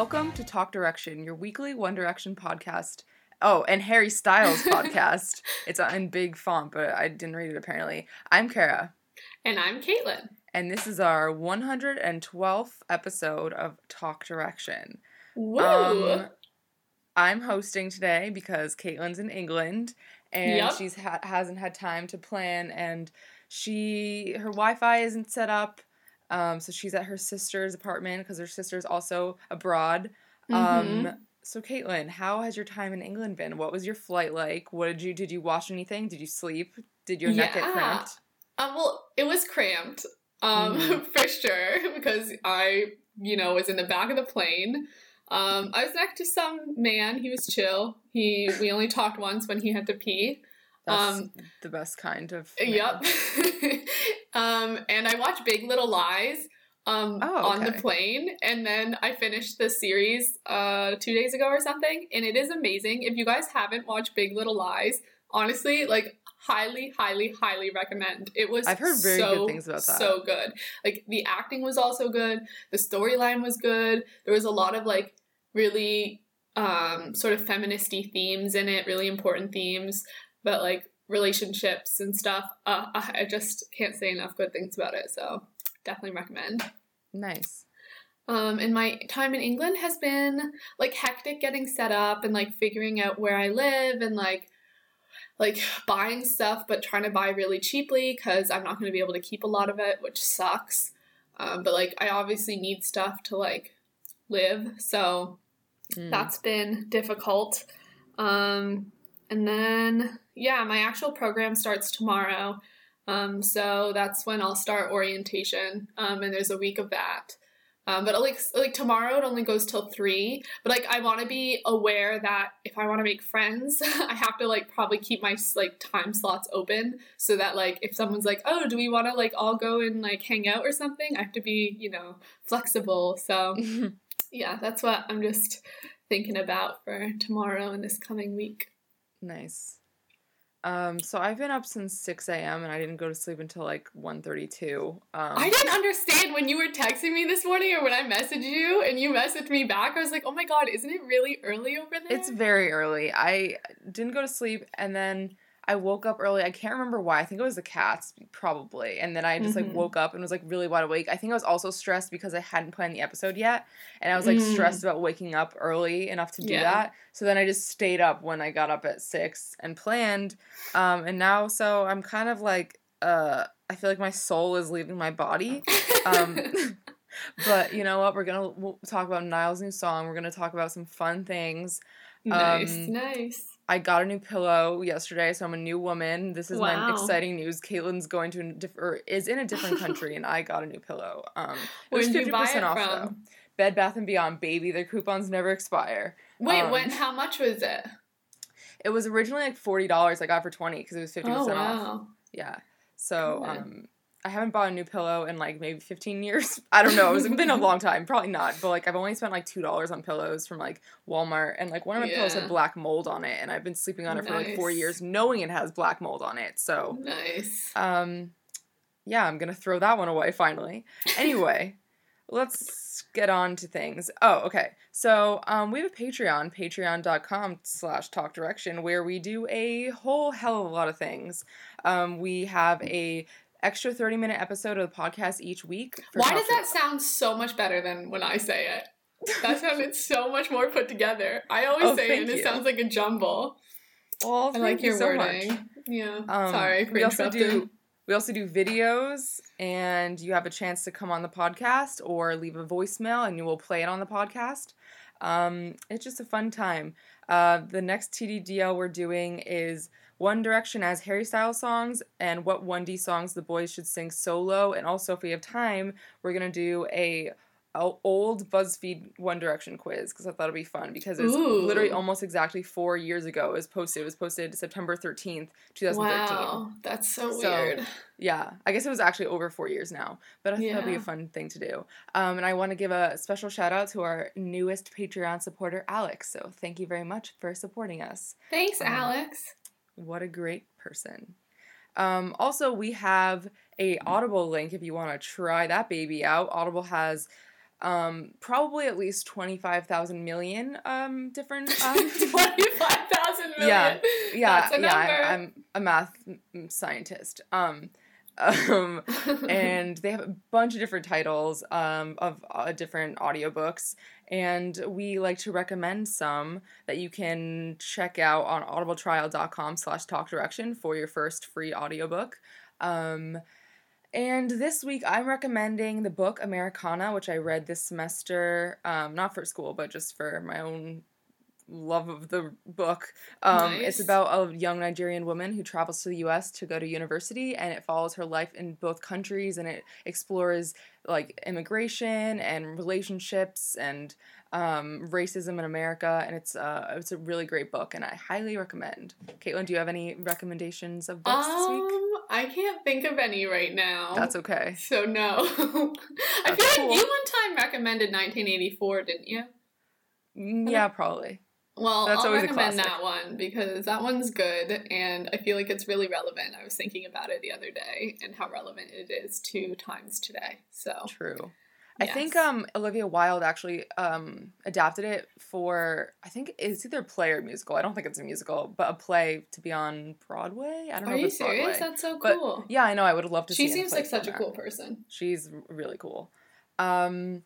Welcome to Talk Direction, your weekly One Direction podcast. Oh, and Harry Styles podcast. It's in big font, but I didn't read it apparently. I'm Kara, And I'm Caitlin. and this is our 112th episode of Talk Direction. Woo! Um, I'm hosting today because Caitlin's in England and Yep. she's ha- hasn't had time to plan, and she her Wi-Fi isn't set up, um, so she's at her sister's apartment because her sister's also abroad. Um, Mhm. so Caitlin, how has your time in England been? What was your flight like? What did you did you watch anything? Did you sleep? Did your neck get cramped? Um, well, it was cramped, um, Mhm. for sure, because I, you know, was in the back of the plane. Um, I was next to some man. He was chill. He we only talked once when he had to pee. That's Um, the best kind of. Yep. um, and I watched Big Little Lies um, Oh, on the plane, and then I finished the series uh, two days ago or something, and it is amazing. If you guys haven't watched Big Little Lies, honestly, like highly, highly, highly recommend. It was I've heard very good so, things about that. So good. Like the acting was also good. The storyline was good. There was a lot of like really um sort of feministy themes in it, really important themes, but like relationships and stuff. Uh, I just can't say enough good things about it. So definitely recommend. Nice. Um, and my time in England has been like hectic getting set up and like figuring out where I live and like like buying stuff, but trying to buy really cheaply because I'm not going to be able to keep a lot of it, which sucks. Um, but like I obviously need stuff to like live, so Mm. that's been difficult. Um, and then, yeah, my actual program starts tomorrow. Um, so that's when I'll start orientation. Um, and there's a week of that. Um, but like like tomorrow it only goes till three. But like I want to be aware that if I want to make friends, I have to like probably keep my like time slots open so that like if someone's like, oh, do we want to like all go and like hang out or something, I have to be you know flexible. So yeah, that's what I'm just thinking about for tomorrow and this coming week. Nice. Um, so I've been up since 6 a.m. and I didn't go to sleep until like 1.32. Um, I didn't understand when you were texting me this morning or when I messaged you and you messaged me back. I was like, oh my god, isn't it really early over there? It's very early. I didn't go to sleep and then I woke up early. I can't remember why. I think it was the cats, probably. And then I just Mhm. like woke up and was like really wide awake. I think I was also stressed because I hadn't planned the episode yet. And I was like Mm. stressed about waking up early enough to do Yeah. that. So then I just stayed up when I got up at six and planned. Um, and now, so I'm kind of like, uh, I feel like my soul is leaving my body. Um, but you know what? We're gonna we'll talk about Niall's new song. We're gonna talk about some fun things. nice, um, nice. I got a new pillow yesterday, so I'm a new woman. This is my exciting news. Caitlin's going to a diff- or is in a different country, and I got a new pillow. Um, it Where was did you buy 50% it off from? though. Bed Bath and Beyond, baby. Their coupons never expire. Wait, um, when? How much was it? It was originally like forty dollars. I got it for twenty because it was fifty percent off. wow. Yeah. So Good. um I haven't bought a new pillow in like maybe 15 years. I don't know. It's been a long time. Probably not. But like I've only spent like $2 on pillows from like Walmart and like one of my pillows had black mold on it and I've been sleeping on it for like 4 years knowing it has black mold on it. So Nice. um yeah, I'm going to throw that one away finally. Anyway, let's get on to things. Oh, okay. So um, we have a Patreon, patreon.com slash talk direction, where we do a whole hell of a lot of things. Um, we have a extra 30 minute episode of the podcast each week. Why does that sound so much better than when I say it? That sounded so much more put together. I always Oh, say it and it sounds like a jumble. Well, I like you your so wording. much. Yeah. Um, Sorry we also do we also do videos and you have a chance to come on the podcast or leave a voicemail and you will play it on the podcast um, it's just a fun time uh, the next tddl we're doing is one direction as harry styles songs and what 1d songs the boys should sing solo and also if we have time we're going to do a old BuzzFeed One Direction quiz because I thought it'd be fun because it's literally almost exactly four years ago. It was posted. It was posted September thirteenth, two thousand thirteen. Wow, that's so, So, weird. Yeah, I guess it was actually over four years now, but I thought that'd be a fun thing to do. Um, and I want to give a special shout out to our newest Patreon supporter, Alex. So thank you very much for supporting us. Thanks, Um, Alex. What a great person. Um, also, we have a Audible link if you want to try that baby out. Audible has um, probably at least 25,000 million um, different. Um, Twenty-five thousand million. Yeah, yeah, That's a yeah. I, I'm a math mm, scientist. Um, um, and they have a bunch of different titles um, of uh, different audiobooks and we like to recommend some that you can check out on audibletrial.com slash talk direction for your first free audiobook. Um, and this week i'm recommending the book Americanah which i read this semester um, not for school but just for my own love of the book um, It's about a young Nigerian woman who travels to the U.S. to go to university, and it follows her life in both countries, and it explores like immigration and relationships and um, racism in America, and it's uh, it's a really great book, and I highly recommend. Caitlin, do you have any recommendations of books this week? Um, I can't think of any right now. That's okay. So no. I That's feel cool. like you one time recommended 1984, didn't you? Mm, Yeah, probably. Well, That's I'll recommend that one because that one's good and I feel like it's really relevant. I was thinking about it the other day and how relevant it is to times today. So, True. I think um Olivia Wilde actually um adapted it for I think it's either play or musical. I don't think it's a musical, but a play to be on Broadway. I don't know are you serious? Broadway. That's so But, cool. Yeah, I know. I would have loved to see. she seems like such a cool person. She's really cool. Um,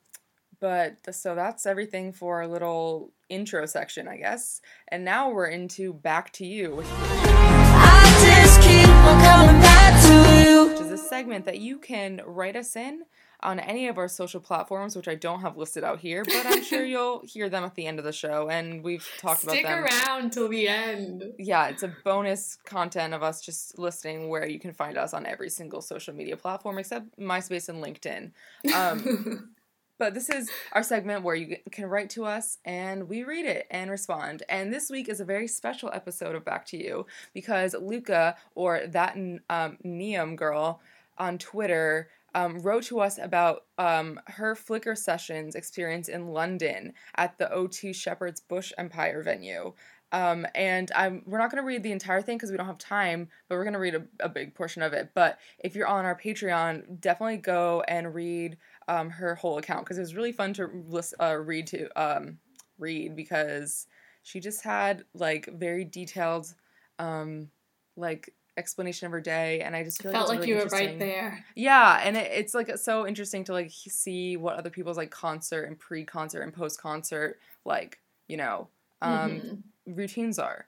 but so that's everything for our little intro section, I guess. And now we're into back to you, which I just keep on coming back to you. which is a segment that you can write us in on any of our social platforms, which I don't have listed out here, but I'm sure you'll hear them at the end of the show. And we've talked Stick about them. Stick around till the end. Yeah, it's a bonus content of us just listing where you can find us on every single social media platform except MySpace and LinkedIn. Um, But this is our segment where you can write to us and we read it and respond. And this week is a very special episode of Back to You because Luca, or that um, Neum girl on Twitter, um, wrote to us about um, her Flicker sessions experience in London at the O2 Shepherd's Bush Empire venue. Um, and I'm, we're not going to read the entire thing because we don't have time, but we're going to read a, a big portion of it. But if you're on our Patreon, definitely go and read um, her whole account because it was really fun to list, uh, read to um, read because she just had like very detailed um, like explanation of her day and I just feel like Felt like really you were right there. Yeah, and it, it's like so interesting to like see what other people's like concert and pre-concert and post-concert like you know um, Mhm. routines are.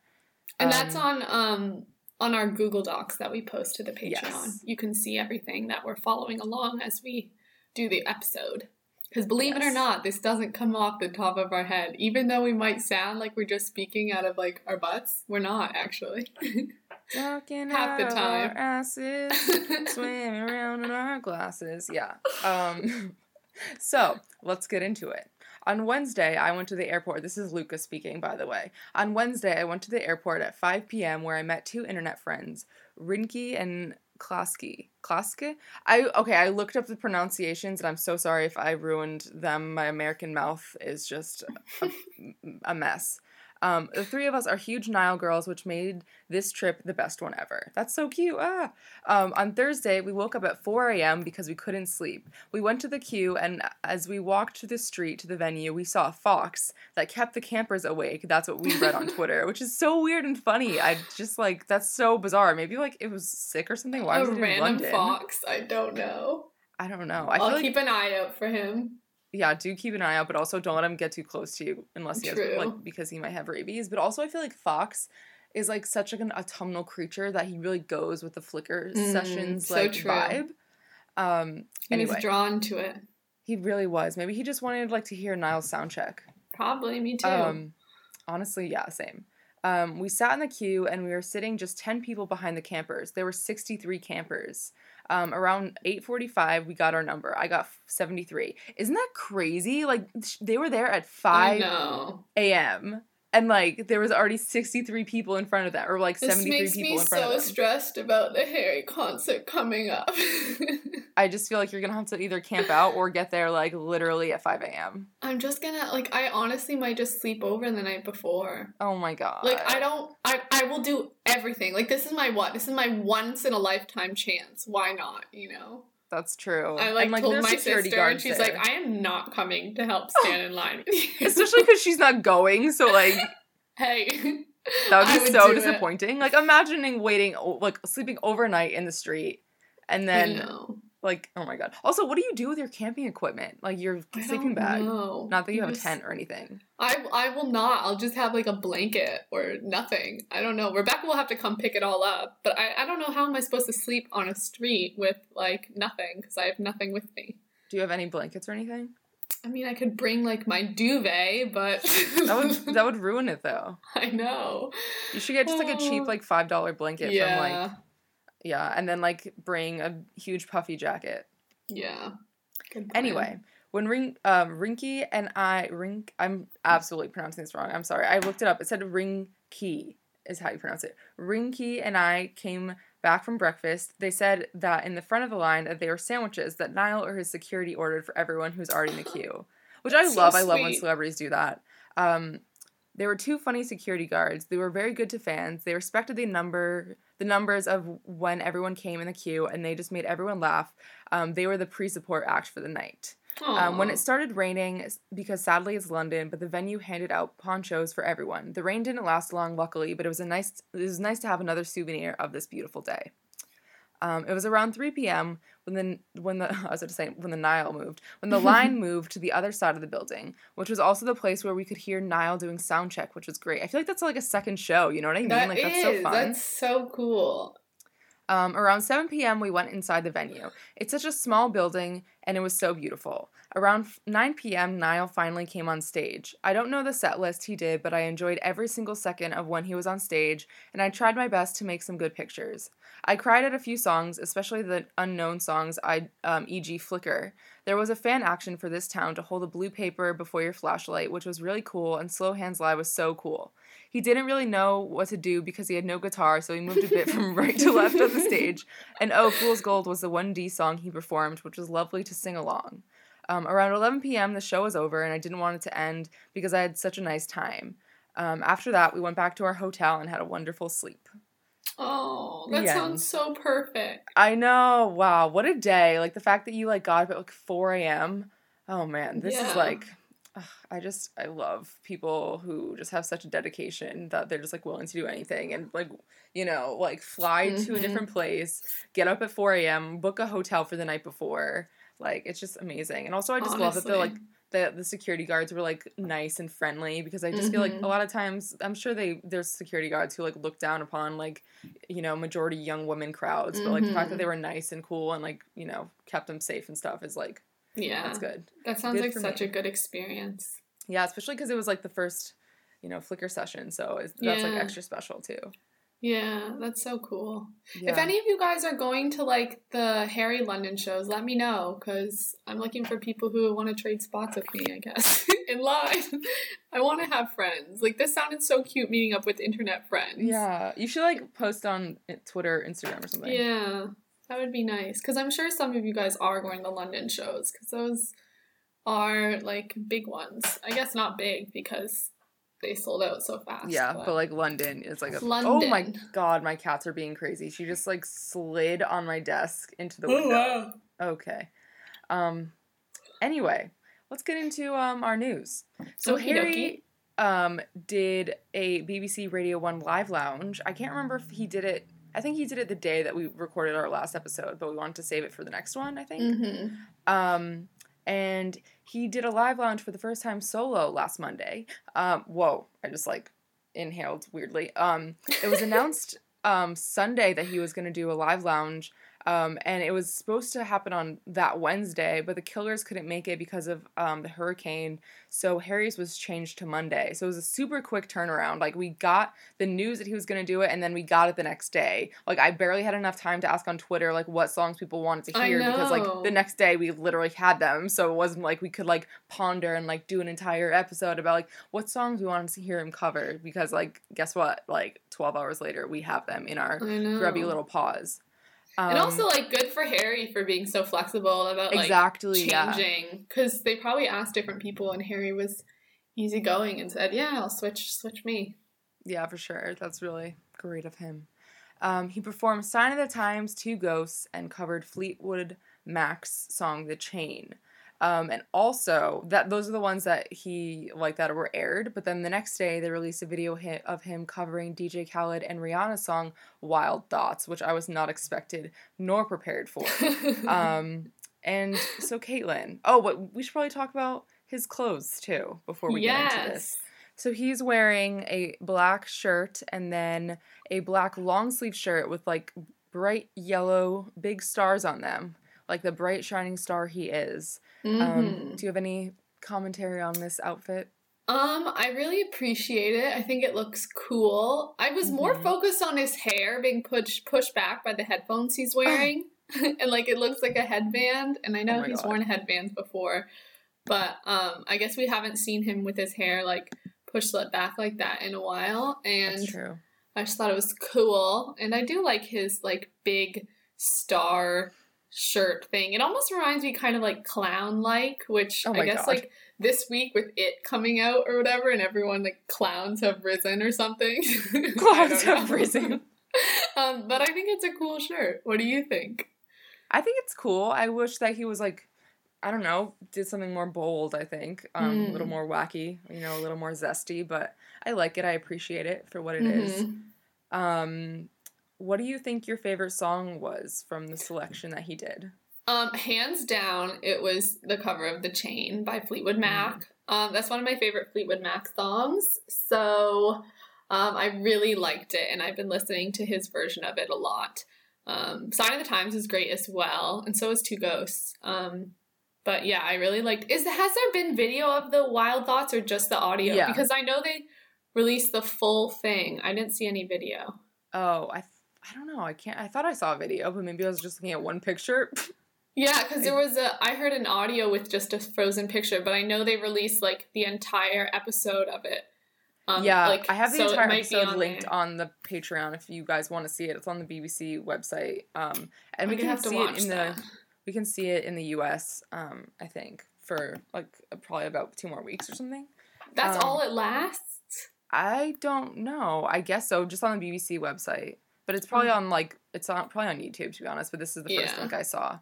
And that's Um, on um on our Google Docs that we post to the Patreon. Yes. You can see everything that we're following along as we do the episode. Because believe it or not, this doesn't come off the top of our head. Even though we might sound like we're just speaking out of like our butts, we're not actually. Talking Half the time. our asses, swimming around in our glasses. Yeah. Um, so let's get into it. On Wednesday, I went to the airport. This is Lucas speaking, by the way. On Wednesday, I went to the airport at 5 p.m. where I met two internet friends, Rinky and Klasky. Klaske? I okay. I looked up the pronunciations, and I'm so sorry if I ruined them. My American mouth is just a, a mess. Um, the three of us are huge Niall girls, which made this trip the best one ever. That's so cute. Ah. Um, on Thursday, we woke up at 4 a.m. because we couldn't sleep. We went to the queue, and as we walked to the street to the venue, we saw a fox that kept the campers awake. That's what we read on Twitter, which is so weird and funny. I just like that's so bizarre. Maybe like it was sick or something. Why a was it in random London? fox. I don't know. I don't know. I I'll feel like keep an eye out for him. Yeah, do keep an eye out, but also don't let him get too close to you unless he has like because he might have rabies. But also, I feel like Fox is like such like an autumnal creature that he really goes with the flicker Mm, sessions so like true. vibe. Um, He anyway, was drawn to it. he really was. Maybe he just wanted like to hear Niall's sound check. Probably me too. Um, honestly, yeah, same. Um, we sat in the queue and we were sitting just 10 people behind the campers. There were 63 campers. Um, around 8:45, we got our number. I got 73. Isn't that crazy? Like sh- they were there at 5 a.m. and like there was already 63 people in front of that or like This 73 people in front so of them. stressed about the Harry concert coming up. I just feel like you're gonna have to either camp out or get there like literally at 5 a.m. I'm just gonna like I honestly might just sleep over the night before. Oh my god. Like I don't I I will do everything. Like this is my what? This is my once in a lifetime chance. Why not, you know? That's true. I like and, told my security sister and she's there. like, I am not coming to help stand in line especially because she's not going. So like hey. that would be so do it. disappointing. Like imagining waiting, like sleeping overnight in the street, and I then know. Like oh my god. Also, what do you do with your camping equipment? Like your sleeping bag. know. Not that you have Just- a tent or anything. I I will not. I'll just have like a blanket or nothing. I don't know. Rebecca will have to come pick it all up. But I, I don't know how am I supposed to sleep on a street with like nothing because I have nothing with me. Do you have any blankets or anything? I mean, I could bring like my duvet, but That would that would ruin it though. I know. You should get just like a cheap Oh. like five dollar blanket yeah, from like yeah, and then like bring a huge puffy jacket. yeah. Anyway, when Ring um Rinky and I Rink I'm absolutely pronouncing this wrong. I'm sorry. I looked it up. It said Rinky is how you pronounce it. Rinky and I came back from breakfast. They said that in the front of the line that they were sandwiches that Niall or his security ordered for everyone who's already in the queue. Which I That's so love. I love when celebrities do that. Um there were two funny security guards. They were very good to fans. They respected the number, the numbers of when everyone came in the queue, and they just made everyone laugh. Um, they were the pre-support act for the night. Um, when it started raining, because sadly it's London, but the venue handed out ponchos for everyone. The rain didn't last long, luckily, but it was a nice. It was nice to have another souvenir of this beautiful day. Um, it was around 3 p.m. when the when the I was about to say when the Niall moved when the line moved to the other side of the building, which was also the place where we could hear Niall doing sound check, which was great. I feel like that's like a second show. You know what I mean? That like that's so fun. That's so cool. Um, around 7 p.m., we went inside the venue. It's such a small building, and it was so beautiful. Around 9 p.m., Niall finally came on stage. I don't know the set list he did, but I enjoyed every single second of when he was on stage, and I tried my best to make some good pictures. I cried at a few songs, especially the unknown songs, I, um, e.g., Flicker. There was a fan action for this town to hold a blue paper before your flashlight, which was really cool, and Slow Hands Live was so cool. He didn't really know what to do because he had no guitar, so he moved a bit from right to left of the stage. And oh, Fool's Gold was the 1D song he performed, which was lovely to sing along. Um, around 11 p.m., the show was over, and I didn't want it to end because I had such a nice time. Um, after that, we went back to our hotel and had a wonderful sleep. Oh, that end. sounds so perfect. I know. Wow, what a day! Like the fact that you like got up at like 4 a.m. Oh man, this Yeah. is like. ugh, I just I love people who just have such a dedication that they're just like willing to do anything and like you know like fly to a Mhm. different place, get up at 4 a.m., book a hotel for the night before. Like it's just amazing, and also I just love that they're like Honestly. The the security guards were like nice and friendly because I just feel like a lot of times I'm sure they there's security guards who like look down upon like you know majority young women crowds, but like the fact that Mhm. they were nice and cool and like you know kept them safe and stuff is like Yeah, that's good. That sounds Good like such me. a good experience. Yeah, especially because it was like the first you know flicker session, so it's, that's like extra special too. Yeah, that's so cool. Yeah. If any of you guys are going to like the Harry London shows, let me know because I'm looking for people who want to trade spots with me. I guess in line. I want to have friends. Like this sounded so cute meeting up with internet friends. yeah, you should like post on uh, Twitter, Instagram, or something. Yeah, that would be nice because I'm sure some of you guys are going to London shows because those are like big ones. I guess not big because they sold out so fast. Yeah, but like London is like a oh my god, my cats are being crazy. She just like slid on my desk into the oh window. wow. Okay. Um anyway, let's get into um our news. So Okie Harry um did a BBC Radio 1 live lounge. I can't remember if he did it I think he did it the day that we recorded our last episode, but we wanted to save it for the next one, I think. Mm-hmm. Um, and he did a live lounge for the first time solo last Monday. Um, whoa, I just like inhaled weirdly. Um, it was announced um, Sunday that he was going to do a live lounge Um, and it was supposed to happen on that Wednesday, but the Killers couldn't make it because of um, the hurricane. So Harry's was changed to Monday. So it was a super quick turnaround. Like we got the news that he was going to do it, and then we got it the next day. Like I barely had enough time to ask on Twitter like what songs people wanted to hear because like the next day we literally had them. So it wasn't like we could like ponder and like do an entire episode about like what songs we wanted to hear him cover because like guess what? Like twelve hours later we have them in our grubby little paws. Um, and also, like, good for Harry for being so flexible about like exactly changing because they probably asked different people, and Harry was easygoing and said, "Yeah, I'll switch, switch me." Yeah, for sure. That's really great of him. Um, he performed Sign of the Times, Two Ghosts, and covered Fleetwood Mac's song The Chain. Um, and also that those are the ones that he like that were aired. But then the next day they released a video hit of him covering DJ Khaled and Rihanna's song Wild Thoughts, which I was not expected nor prepared for. um, and so Caitlin, oh, what we should probably talk about his clothes too before we get into this. So he's wearing a black shirt and then a black long sleeve shirt with like bright yellow big stars on them, like the bright shining star he is. Um, Mhm. do you have any commentary on this outfit? Um, I really appreciate it. I think it looks cool. I was more Mhm. focused on his hair being pushed pushed back by the headphones he's wearing. and like it looks like a headband. And I know Oh he's God. worn headbands before. But um I guess we haven't seen him with his hair like pushed back like that in a while. And That's true. I just thought it was cool. And I do like his like big star shirt thing. It almost reminds me kind of like clown like, which Oh I guess God. like this week with it coming out or whatever, and everyone like clowns have risen or something. Clowns have risen. um, but I think it's a cool shirt. What do you think? I think it's cool. I wish that he was like, I don't know, did something more bold. I think um, a little Mm. more wacky, you know, a little more zesty. But I like it. I appreciate it for what it is. Mhm. Um, what do you think your favorite song was from the selection that he did? Um, hands down, it was the cover of "The Chain" by Fleetwood Mac. Um, that's one of my favorite Fleetwood Mac songs. So, um, I really liked it, and I've been listening to his version of it a lot. Um, "Sign of the Times" is great as well, and so is Two Ghosts. Um, but yeah, I really liked. Is has there been video of the Wild Thoughts or just the audio? Yeah. Because I know they released the full thing. I didn't see any video. Oh, I, I don't know. I can't. I thought I saw a video, but maybe I was just looking at one picture. Yeah, because there was a. I heard an audio with just a frozen picture, but I know they released like the entire episode of it. Um, yeah, like, I have the so entire episode on linked there. on the Patreon if you guys want to see it. It's on the BBC website. Um, and I'm we can have to see it in that. the we can see it in the US. Um, I think for like probably about two more weeks or something. That's um, all it lasts. I don't know. I guess so. Just on the BBC website, but it's probably Mm. on like it's on probably on YouTube to be honest. But this is the first Yeah. link I saw.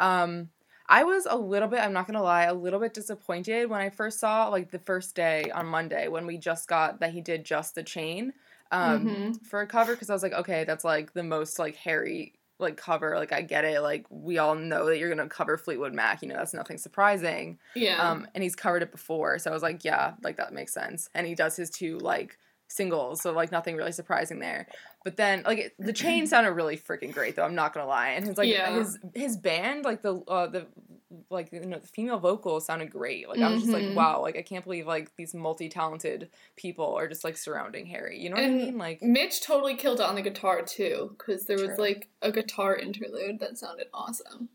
Um, I was a little bit. I'm not gonna lie, a little bit disappointed when I first saw like the first day on Monday when we just got that he did just the chain um, Mhm. for a cover because I was like, okay, that's like the most like Harry like cover. Like I get it. Like we all know that you're gonna cover Fleetwood Mac. You know that's nothing surprising. Yeah. Um, and he's covered it before, so I was like, yeah, like that makes sense. And he does his two like singles, so like nothing really surprising there. But then like it, the chain sounded really freaking great though. I'm not gonna lie, and his like Yeah. his his band like the uh, the like you know the female vocals sounded great. Like I was just like Mhm. wow, like I can't believe like these multi talented people are just like surrounding Harry. You know what And I mean? Like Mitch totally killed it on the guitar too, because there was True. like a guitar interlude that sounded awesome.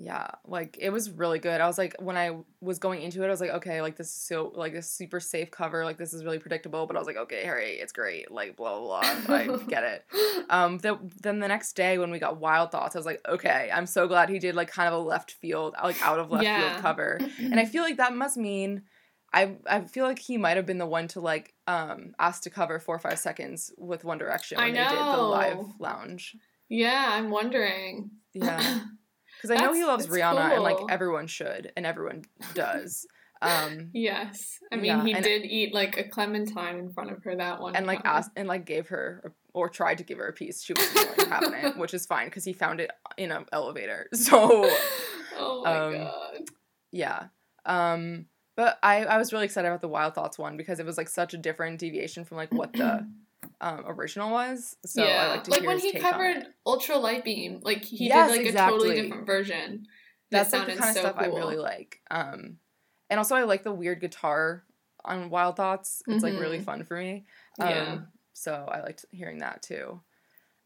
Yeah, like it was really good. I was like, when I was going into it, I was like, okay, like this is so like this super safe cover, like this is really predictable. But I was like, okay, Harry, it's great, like blah blah blah. I get it. Um, the, then the next day when we got Wild Thoughts, I was like, okay, I'm so glad he did like kind of a left field, like out of left Yeah. field cover, and I feel like that must mean. I, I feel like he might have been the one to like um ask to cover four or five seconds with One Direction when I they did the live lounge. yeah, I'm wondering. Yeah. Because I know he loves Rihanna, and like everyone should, and everyone does. Um, yes, I mean Yeah, he did eat like a clementine in front of her that one and like time. asked and like gave her or tried to give her a piece. She wasn't like, having it, which is fine because he found it in an elevator. So oh my um, god. yeah. Um, but I I was really excited about the Wild Thoughts one because it was like such a different deviation from like what the um, original was. So yeah, I like to like hear when he covered. Ultra Light Beam, like he Yes, did like a totally different version. That's that like the kind of so stuff I really like. Um, and also I like the weird guitar on Wild Thoughts. It's like really Mhm. fun for me. Um, Yeah. So I liked hearing that too.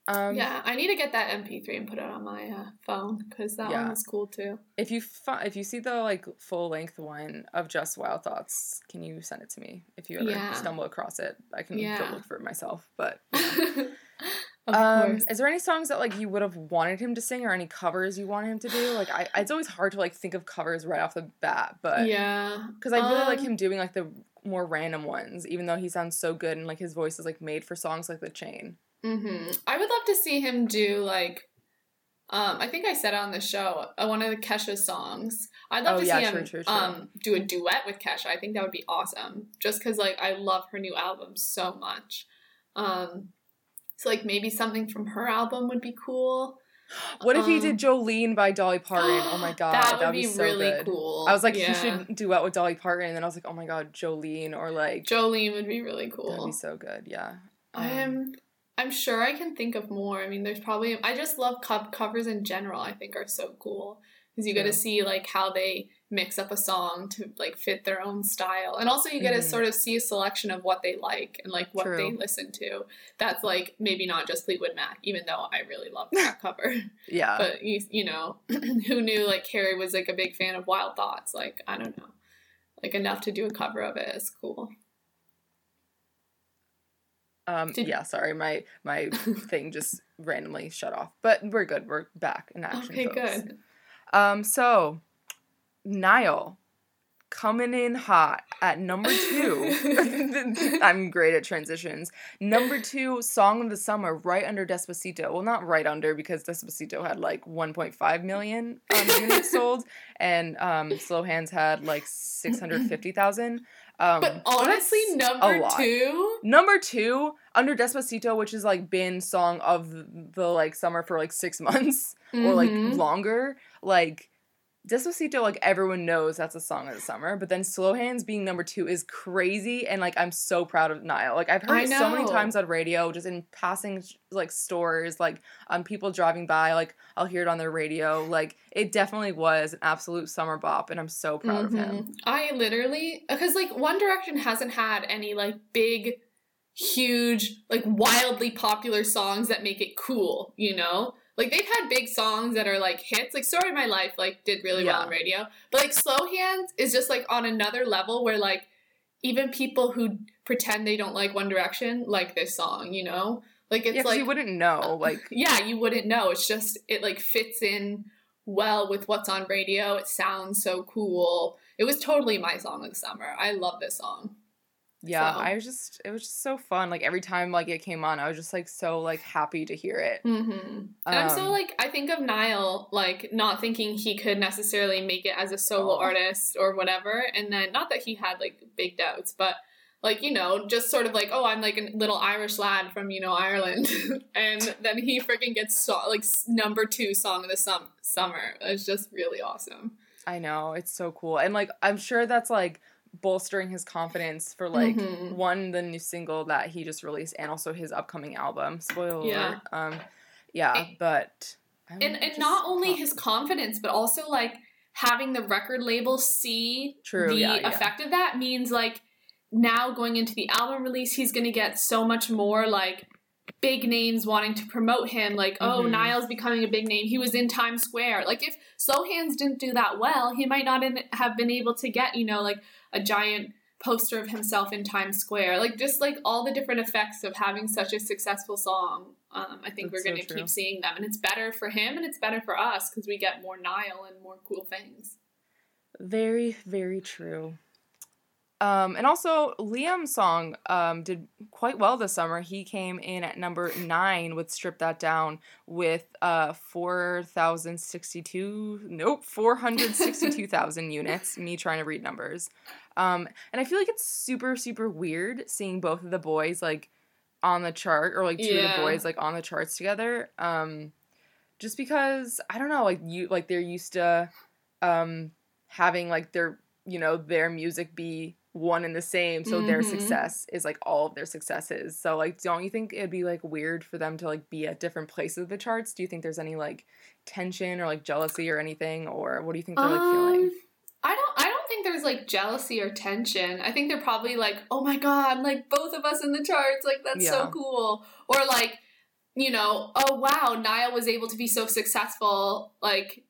Um, yeah, I need to get that MP3 and put it on my uh, phone because that Yeah. one was cool too. If you fi- if you see the like full length one of just Wild Thoughts, can you send it to me? If you ever Yeah. stumble across it, I can Yeah. go look for it myself. But um, is there any songs that like you would have wanted him to sing, or any covers you want him to do? Like I, it's always hard to like think of covers right off the bat, but yeah, because I really like Um, him doing like the more random ones, even though he sounds so good and like his voice is like made for songs like The Chain. Hmm I would love to see him do like, um, I think I said on the show, uh, one of the Kesha songs. I'd love Oh, to yeah, see him true, true. um do a duet with Kesha. I think that would be awesome. Just because like I love her new album so much. Um, so like maybe something from her album would be cool. What if he Um, did Jolene by Dolly Parton? Oh my god, that would would be, so really good. cool. I was like, yeah. he should duet with Dolly Parton, and then I was like, oh my god, Jolene or like Jolene would be really cool. that'd be so good. Yeah. Um, I'm I'm sure I can think of more. I mean, there's probably I just love co- covers in general. I think are so cool because you get to see like how they mix up a song to like fit their own style, and also you get to Mhm. sort of see a selection of what they like and like what they listen to. That's like maybe not just Fleetwood Mac, even though I really love that cover. yeah. But you you know, who knew like Harry was like a big fan of Wild Thoughts? Like I don't know, like enough to do a cover of it is cool. Um. did- yeah. Sorry, my my thing just randomly shut off, but we're good. We're back in action. Okay, folks. good. Um. So, Niall coming in hot at number two. I'm great at transitions. Number two song of the summer, right under Despacito. Well, not right under because Despacito had like 1.5 million um, units sold, and um, Slow Hands had like 650,000. Um, But honestly, number two. Number two, under Despacito, which has like been song of the like summer for like six months or like Mhm. longer. Like Despacito, like everyone knows that's a song of the summer, but then Slow Hands being number two is crazy, and like I'm so proud of Niall. Like I've heard it so many times on radio, just in passing like stores, like um people driving by, like I'll hear it on their radio. Like it definitely was an absolute summer bop, and I'm so proud of him. Mhm. I literally because like One Direction hasn't had any like big, huge, like wildly popular songs that make it cool. You know, like they've had big songs that are like hits. Like Story of My Life like did really well on radio, but like Slow Hands is just like on another level where like even people who pretend they don't like One Direction like this song. You know, like it's Yeah, like you wouldn't know. Uh, like yeah, you wouldn't know. It's just it like fits in well with what's on radio. It sounds so cool. It was totally my song of the summer. I love this song. Yeah, So- I was just it was just so fun. Like every time like it came on, I was just like so like happy to hear it. Mm-hmm. And I'm so Um, like I think of Niall like not thinking he could necessarily make it as a solo Oh. artist or whatever, and then not that he had like big doubts, but like you know just sort of like oh I'm like a little Irish lad from you know Ireland, and then he freaking gets so- like number two song of the sum- summer. It's just really awesome. I know it's so cool, and like I'm sure that's like bolstering his confidence for like Mhm. one the new single that he just released, and also his upcoming album. Spoiler Yeah. alert. Um, yeah, And- but I'm and and not only pumped. his confidence but also like having the record label see True, the yeah, yeah. effect of that means like now going into the album release he's going to get so much more like big names wanting to promote him like oh Mhm. niall's becoming a big name he was in times square like if slow hands didn't do that well he might not have been able to get you know like a giant poster of himself in times square like just like all the different effects of having such a successful song um, i think That's we're going to so keep seeing them and it's better for him and it's better for us because we get more Niall and more cool things Very, very true. Um, and also Liam's song um, did quite well this summer. He came in at number nine with "Strip That Down" with uh, four thousand sixty-two. Nope, four hundred sixty-two thousand units. Me trying to read numbers, um, and I feel like it's super, super weird seeing both of the boys like on the chart, or like two of the boys like on the charts together. Um, just because I don't know, like you, like they're used to um having like their you know their music be one and the same. So their Mhm. success is like all of their successes. So like, don't you think it'd be like weird for them to like be at different places of the charts? Do you think there's any like tension or like jealousy or anything, or what do you think they're like feeling? Um, I don't think there's like jealousy or tension. I think they're probably like, "Oh my god, like both of us in the charts. Like that's Yeah. so cool." Or like, you know, "Oh wow, Niall was able to be so successful. Like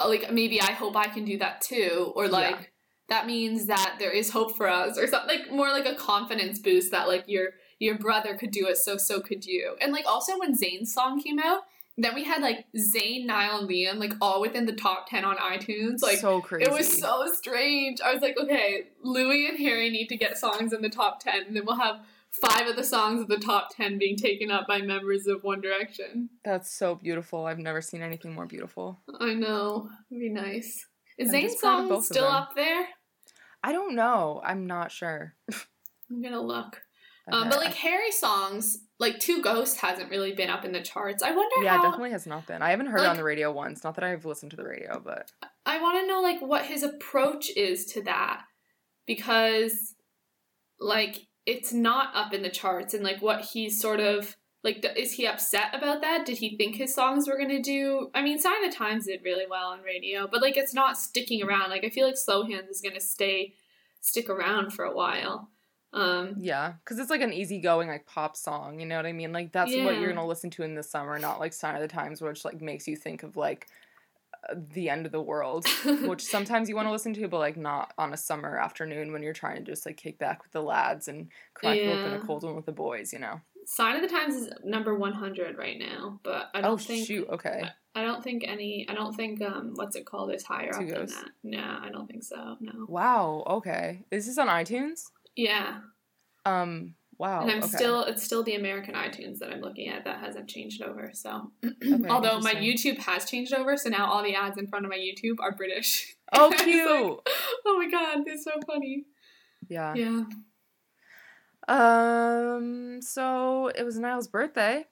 uh, like maybe I hope I can do that too." Or like Yeah. that means that there is hope for us or something like more like a confidence boost that like your your brother could do it so so could you. And like also when Zayn's song came out, then we had like Zayn, Niall, and Liam like all within the top 10 on iTunes. Like so crazy. it was so strange. I was like, okay, Louis and Harry need to get songs in the top 10, and then we'll have five of the songs of the top 10 being taken up by members of One Direction. That's so beautiful. I've never seen anything more beautiful. I know. It'd be nice. Is Zayn's just proud of song still up there? I don't know. I'm not sure. I'm gonna look. Um, but like Harry songs, like Two Ghosts hasn't really been up in the charts. I wonder yeah, how. definitely has not been. I haven't heard it on the radio once. Not that I've listened to the radio, but I want to know like what his approach is to that because like it's not up in the charts and like what he's sort of like is he upset about that did he think his songs were going to do i mean sign of the times did really well on radio but like it's not sticking around like i feel like slow hands is going to stay stick around for a while um yeah, because it's like an easygoing like pop song. You know what I mean? Like that's what you're gonna listen to in the summer, not like Sign of the Times, which like makes you think of like uh, the end of the world. which sometimes you want to listen to, but like not on a summer afternoon when you're trying to just like kick back with the lads and crack open a cold one with the boys. You know? sign of the times is number 100 right now but i don't Oh think shoot! Okay. I don't think any. I don't think um, what's it called is higher Two up than that. No, I don't think so. No. Wow. Okay. Is this on iTunes? Yeah, Um. Wow. and I'm okay. still. It's still the American iTunes that I'm looking at. That hasn't changed over. So, Okay, although my. YouTube has changed over, so now all the ads in front of my YouTube are British. Oh, It's like, cute. oh my god, they're so funny. yeah. Yeah. Um. So it was Niall's birthday.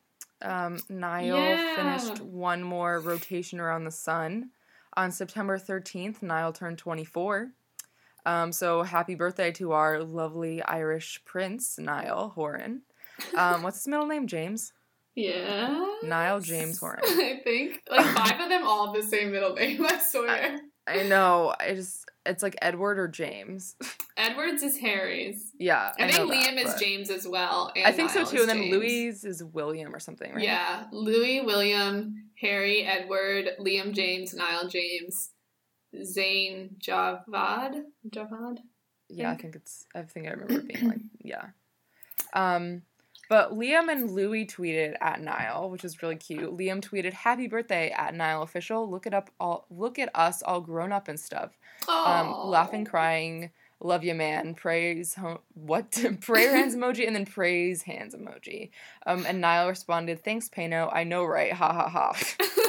Um. Niall Yeah. finished one more rotation around the sun. On September thirteenth, Niall turned twenty-four. Um. So happy birthday to our lovely Irish prince, Niall Horan. Um. What's his middle name? James. Yeah. Niall James Horan. I think like five of them all have the same middle name. I swear. I know. I just it's like Edward or James. Edwards is Harry's. yeah. I, think Liam is James as well. And I think so too. And then James. Louis is William or something, right? Yeah, Louis, William, Harry, Edward, Liam James, Niall James, Zayn, Javad, Javad. Yeah, I think. it's. I think I remember it being like, yeah. Um, but Liam and Louis tweeted at Niall, which is really cute. Liam tweeted, "Happy birthday at Niall official. Look it up all. Look at us all grown up and stuff. Um, laughing, crying. Love you, man. Praise ho- what? prayer hands emoji and then praise hands emoji. Um, and Niall responded, "Thanks, Payno. I know, right? Ha ha ha."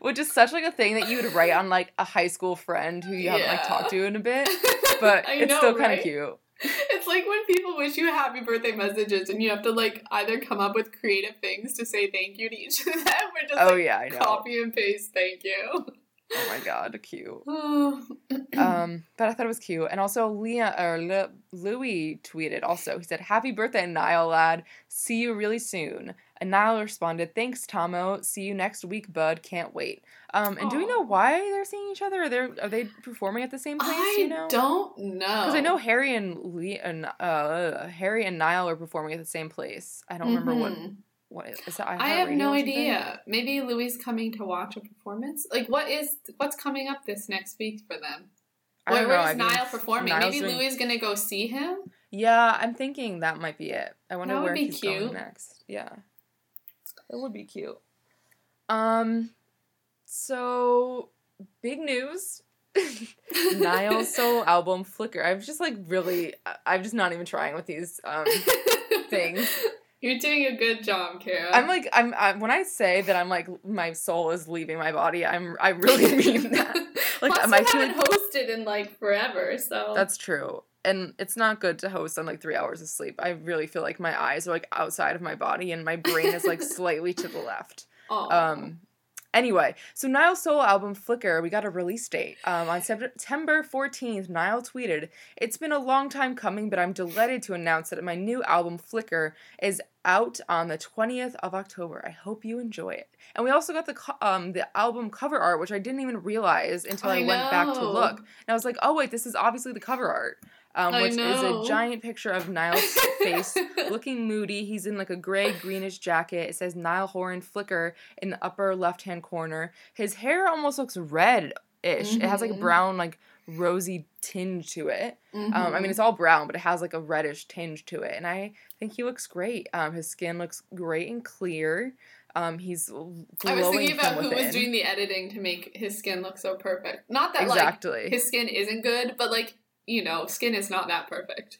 Which is such like a thing that you would write on like a high school friend who you haven't like talked to in a bit. But it's know, still kind of right? cute. It's like when people wish you happy birthday messages and you have to like either come up with creative things to say thank you to each of them or just Oh like, yeah, I know. copy and paste thank you. Oh my god, cute. Oh. Um, but I thought it was cute. And also, Leah or Lu- Louis tweeted also. He said, "Happy birthday, Niall lad. See you really soon." And Niall responded, "Thanks, Tommo. See you next week, bud. Can't wait." Um, and do we know why they're seeing each other? Are they are they performing at the same place? I you know, don't know. because I know Harry and Lee and uh, Harry and Niall are performing at the same place. I don't remember what Mhm. what is, is that. I have no idea. Maybe Louis coming to watch a performance. Like, what is what's coming up this next week for them? I Where, where's I mean, Niall performing? Niall's Maybe doing- Louis is gonna go see him. Yeah, I'm thinking that might be it. I wonder where be he's going cute. next. Yeah. That would be cute. Um so big news. Niall's solo album Flicker. I've just like really I- I'm just not even trying with these um things. You're doing a good job, Kara. I'm like I'm, I'm when I say that I'm like my soul is leaving my body, I'm I really mean that. Like Plus, my you haven't feeling hosted in like forever, so That's true. And it's not good to host on like three hours of sleep. I really feel like my eyes are like outside of my body and my brain is like slightly to the left. Aw. Um, Anyway, so Niall's solo album Flicker, we got a release date. Um, on September 14th, Niall tweeted, It's been a long time coming, but I'm delighted to announce that my new album Flicker is out on the 20th of October. I hope you enjoy it. And we also got the co- um the album cover art, which I didn't even realize until I, I went back to look. And I was like, oh wait, this is obviously the cover art. Um, which is a giant picture of Niall's face looking moody. He's in like a gray greenish jacket. It says Niall Horan Flicker in the upper left hand corner. His hair almost looks red ish. It has like a Mhm. brown, like rosy tinge to it. Um, I mean, Mhm. it's all brown, but it has like a reddish tinge to it, and I think he looks great. Um, his skin looks great and clear. Um, he's glowing I was thinking about who was doing the editing to make his skin look so perfect. Not that exactly. like his skin isn't good, but like you know, skin is not that perfect.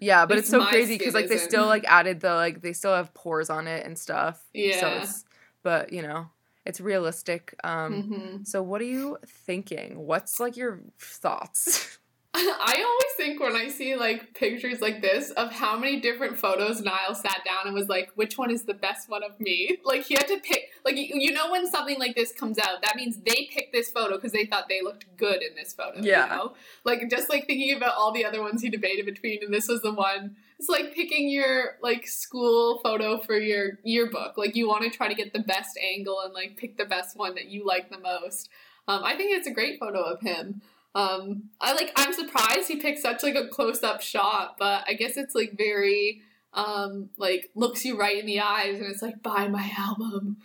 yeah, but it's so crazy because like they isn't. still like added the like they still have pores on it and stuff. Yeah. So it's but you know it's realistic. Um, hmm so what are you thinking? What's like your thoughts? I always think when I see like pictures like this of how many different photos Niall sat down and was like, which one is the best one of me? Like he had to pick. Like you, know when something like this comes out, that means they picked this photo because they thought they looked good in this photo. Yeah. You know? Like just like thinking about all the other ones he debated between, and this was the one. It's like picking your like school photo for your yearbook. Like you want to try to get the best angle and like pick the best one that you like the most. Um, I think it's a great photo of him. Um, I like. I'm surprised he picked such like a close up shot, but I guess it's like very um like looks you right in the eyes, and it's like buy my album.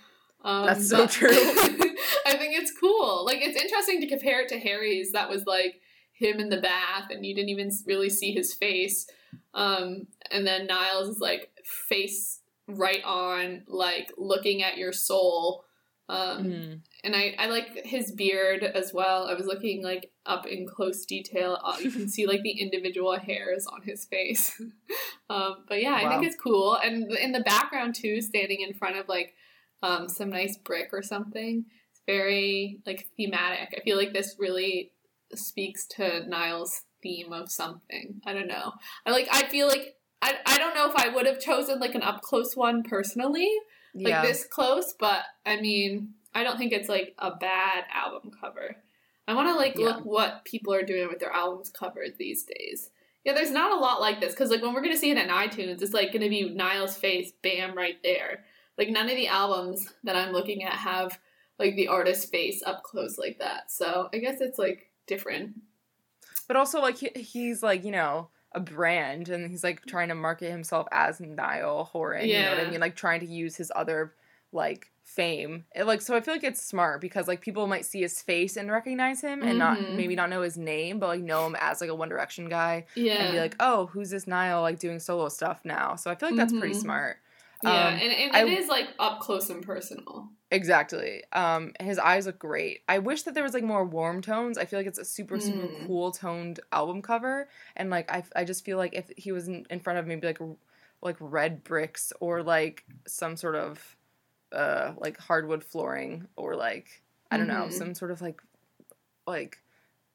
Um, That's so true. I think it's cool. Like it's interesting to compare it to Harry's. That was like him in the bath, and you didn't even really see his face. Um, and then Niall's is like face right on, like looking at your soul. Um, Mm. and I, I like his beard as well. I was looking like up in close detail. Uh, you can see like the individual hairs on his face. um, but yeah, I think it's cool. And in the background too, standing in front of like um, some nice brick or something. It's very like thematic. I feel like this really speaks to Niall's theme of something. I don't know. I like. I feel like I. I don't know if I would have chosen like an up close one personally like Yeah. this close, but I mean, I don't think it's like a bad album cover. I want to like Yeah. look what people are doing with their albums covers these days. Yeah, there's not a lot like this because like when we're gonna see it in iTunes, it's like gonna be Niall's face, bam, right there. Like none of the albums that I'm looking at have like the artist's face up close like that. So I guess it's like different. But also, like he, he's like you know a brand, and he's like trying to market himself as Niall Horan. Yeah. You know what I mean? Like trying to use his other like fame. It, like so, I feel like it's smart because like people might see his face and recognize him, and not Mhm. maybe not know his name, but like know him as like a One Direction guy, Yeah. and be like, oh, who's this Niall like doing solo stuff now? So I feel like that's pretty Mhm. smart. Yeah, um, and, and I- it is like up close and personal. Exactly. Um, his eyes look great. I wish that there was like more warm tones. I feel like it's a super super Mm. cool toned album cover, and like I, I just feel like if he was in, in front of maybe like like red bricks or like some sort of uh like hardwood flooring or like I don't know Mhm. some sort of like like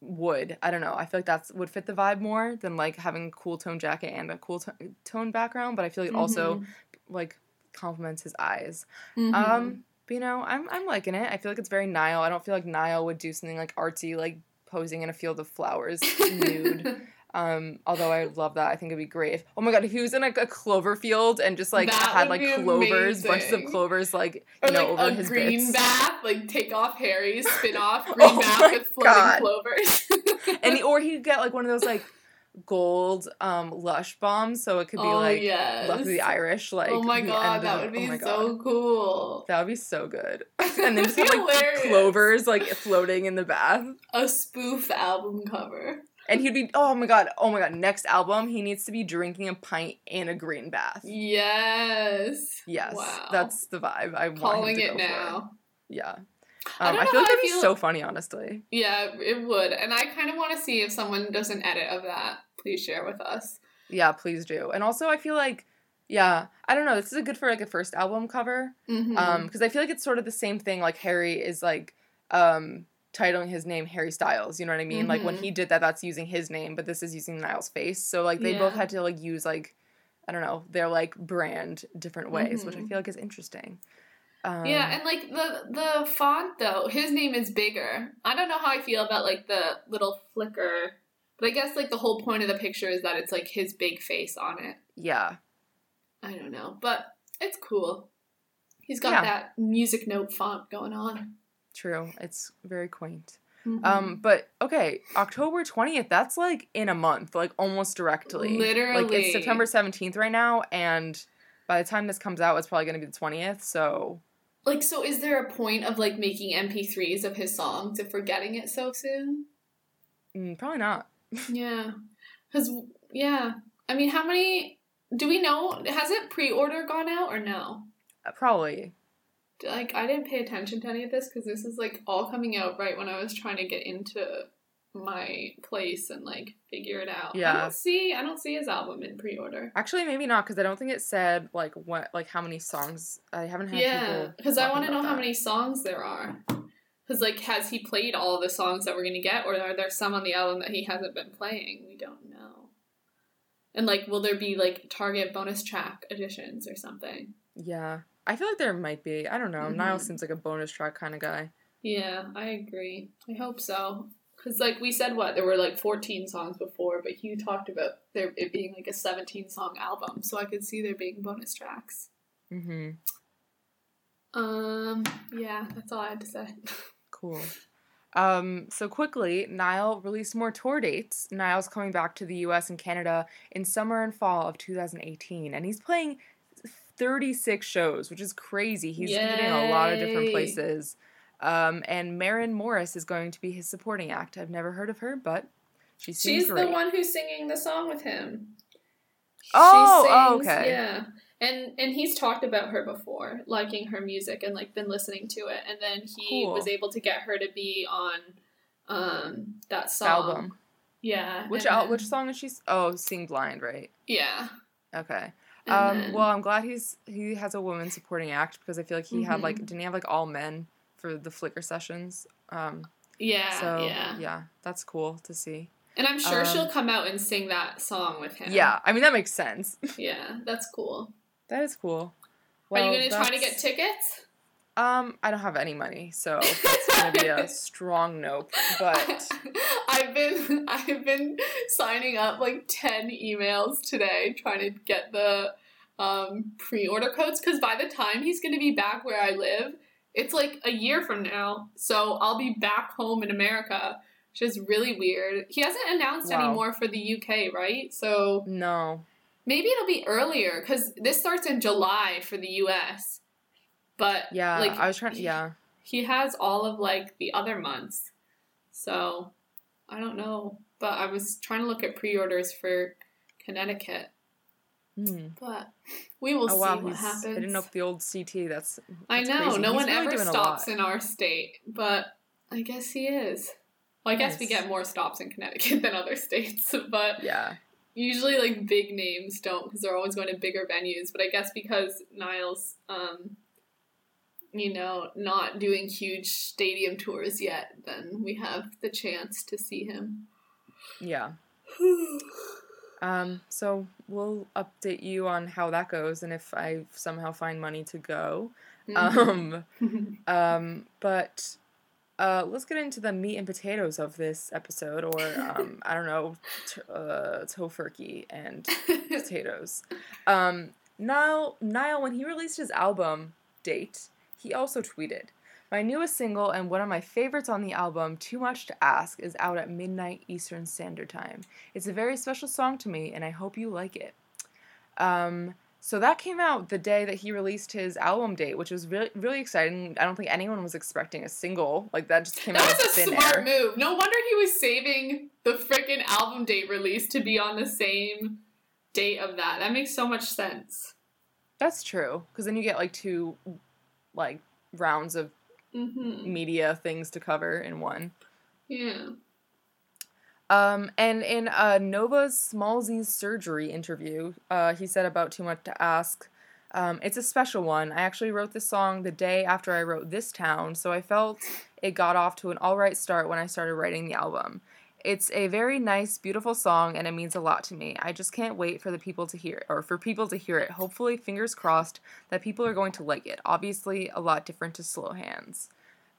wood. I don't know. I feel like that's would fit the vibe more than like having a cool tone jacket and a cool to- tone background. But I feel like also Mhm. Like compliments his eyes. Mhm. Um, but you know, I'm I'm liking it. I feel like it's very Niall. I don't feel like Niall would do something like artsy, like posing in a field of flowers nude. Um, although I would love that. I think it'd be great. If, oh my god, if he was in like a clover field and just like That had like clovers, bunches of clovers, like you know, like over his green bits. bath, like take off Harry's, spin off green Oh bath with floating God. clovers. and he, or he'd get like one of those like gold um lush bombs, so it could be oh like yes. luck of the Irish. Like oh my god, that would be oh so cool. That would be so good. And then just have like clovers like floating in the bath. A spoof album cover. And he'd be, oh my god, oh my god, next album, he needs to be drinking a pint in a green bath. Yes. Yes, Wow. that's the vibe. I want Calling him to it go now. For. Yeah. I Um, don't I, feel like that'd be so funny, honestly. Yeah, it would. And I kind of want to see if someone does an edit of that. Please share with us. Yeah, please do. And also, I feel like, yeah, I don't know. This is a good for like a first album cover. Mm-hmm. Um, because I feel like it's sort of the same thing. Like Harry is like, um, titling his name Harry Styles. You know what I mean? Like when Mhm. he did that, that's using his name, but this is using Niall's face. So like they both had to like use like, I don't know, their like brand different ways, which I Mhm. feel like is interesting. Um, yeah, and like the the font though, his name is bigger. I don't know how I feel about like the little flicker, but I guess like the whole point of the picture is that it's like his big face on it. yeah. I don't know, but it's cool. He's got Yeah. that music note font going on. True. It's very quaint. Mhm. Um, but okay, October twentieth. That's like in a month, like almost directly. Literally. like it's September seventeenth right now, and by the time this comes out, it's probably gonna be the twentieth. So like, so is there a point of like making MP3s of his songs if we're getting it so soon? mm, probably not. Yeah, because yeah, I mean, how many? Do we know? Has it pre-order gone out or no? Uh, Probably. like I didn't pay attention to any of this because this is like all coming out right when I was trying to get into my place and like figure it out. I Yeah. don't see I don't see his album in pre-order. Actually, maybe not because I don't think it said like what, like how many songs. I haven't had Yeah, people. because I want to know about how many songs there are. Because like, has he played all the songs that we're gonna get, or are there some on the album that he hasn't been playing? We don't know. And like, will there be like Target bonus track editions or something? Yeah, I feel like there might be. I don't know. Niall Mhm. seems like a bonus track kind of guy. Yeah, I agree. I hope so. Because, like, we said what? There were like 14 songs before, but Hugh talked about there it being like a 17 song album, so I could see there being bonus tracks. Mm-hmm. Um, yeah, that's all I had to say. Cool. Um, so quickly, Niall released more tour dates. Niall's coming back to the US and Canada in summer and fall of 2018, and he's playing 36 shows, which is crazy. He's hitting a lot of different places. Um, and Maren Morris is going to be his supporting act. I've never heard of her, but she She's great. the one who's singing the song with him. Oh, She oh, okay. Yeah. And and he's talked about her before, liking her music and like been listening to it, and then he Cool. was able to get her to be on um that song. album. Yeah. Which al- then- which song is she? Oh, Seeing Blind, right? Yeah. Okay. Um, then- well, I'm glad he's he has a woman supporting act because I feel like he had like didn't he have like all men for the Flicker sessions? Um, yeah, so yeah. that's cool to see. And I'm sure Um, she'll come out and sing that song with him. Yeah, I mean that makes sense. Yeah, that's cool. That is cool. Are you going to try to get tickets? Um, I don't have any money, so it's gonna be a strong nope. But I've been I've been signing up like 10 emails today trying to get the um, pre-order codes cuz by the time he's going to be back where I live, it's like a year from now. So I'll be back home in America, which is really weird. He hasn't announced any Wow. more for the UK, right? So no, Maybe it'll be earlier because this starts in July for the U.S. But yeah, like I was trying. To, yeah, he has all of like the other months, so I don't know. But I was trying to look at pre-orders for Connecticut, Hmm. but we will Oh wow, see what he's happens. hitting up the old CT. That's, I know crazy. no He's one really ever stops in our state, but I guess he is. Well, I guess we get more stops in Connecticut than other states, but Yeah, usually like big names don't because they're always going to bigger venues but i guess because niall's um you know not doing huge stadium tours yet then we have the chance to see him yeah. Um, so we'll update you on how that goes and if I somehow find money to go. Um, um, but uh, let's get into the meat and potatoes of this episode, or um, I don't know, t- uh, tofurkey and potatoes. Um, Niall, Niall, when he released his album date, he also tweeted, "My newest single and one of my favorites on the album, Too Much to Ask, is out at midnight Eastern Standard Time. It's a very special song to me, and I hope you like it." Um, so that came out the day that he released his album date, which was really really exciting. I don't think anyone was expecting a single like that. Just came out that of was a thin smart air. move no wonder he was saving the freaking album date release to be on the same date of that that makes so much sense That's true, because then you get like two, like rounds of hmm media things to cover in one. yeah Um, and in uh, Nova's Smallzy's surgery interview, uh, he said about Too Much to Ask. Um, it's a special one. I actually wrote this song the day after I wrote This Town, so I felt it got off to an alright start when I started writing the album. It's a very nice, beautiful song, and it means a lot to me. I just can't wait for the people to hear it, or for people to hear it. Hopefully, fingers crossed that people are going to like it. Obviously, a lot different to Slow Hands.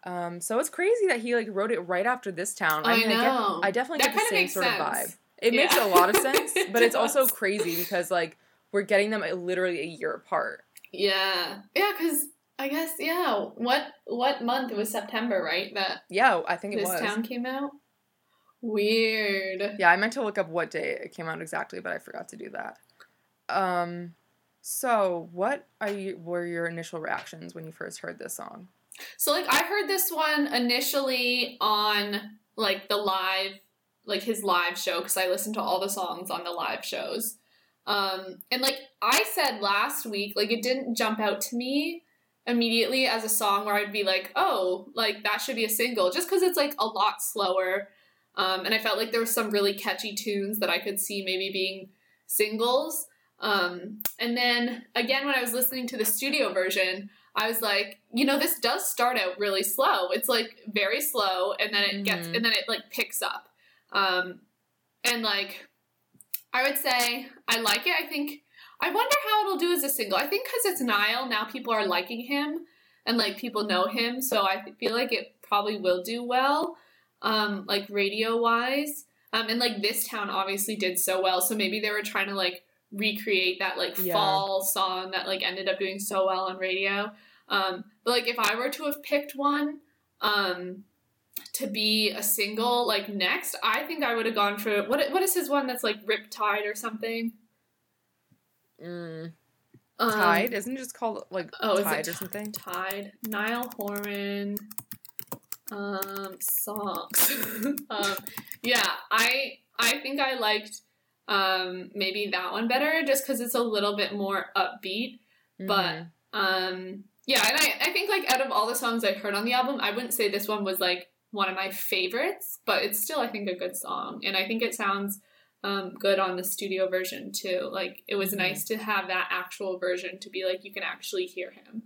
Um, so it's crazy that he like wrote it right after this town. I mean, know. I, get, I definitely That get the same sort of vibe. It makes a lot of sense, It but it's also crazy because like we're getting them literally a year apart. Yeah, yeah, because I guess yeah. What what month it was September, right? That Yeah, I think it this was. town came out. Weird. Yeah, I meant to look up what day it came out exactly, but I forgot to do that. Um, so what are you? Were your initial reactions when you first heard this song? So like I heard this one initially on like the live like his live show because I listened to all the songs on the live shows. Um and like I said last week like it didn't jump out to me immediately as a song where I'd be like, "Oh, like that should be a single" just cuz it's like a lot slower. Um and I felt like there were some really catchy tunes that I could see maybe being singles. Um and then again when I was listening to the studio version, I was like, you know, this does start out really slow. It's like very slow, and then it gets, Mhm. and then it like picks up. Um, and like, I would say I like it. I think I wonder how it'll do as a single. I think because it's Niall now, people are liking him, and like people know him, so I feel like it probably will do well, um, like radio wise. Um, and like this town obviously did so well, so maybe they were trying to like recreate that like Yeah. fall song that like ended up doing so well on radio. Um, but like if I were to have picked one um, to be a single like next, I think I would have gone for what what is his one that's like Riptide or something? Mm, Um, Tide isn't it just called like oh, is it Tide or Ti- something? Tide. Niall Horan. Um, songs. um, yeah, I I think I liked um maybe that one better just because it's a little bit more upbeat. But Mhm. um yeah, and I, I think like out of all the songs I've heard on the album, I wouldn't say this one was like one of my favorites, but it's still I think a good song. And I think it sounds um, good on the studio version too. Like it was Mhm. nice to have that actual version to be like you can actually hear him.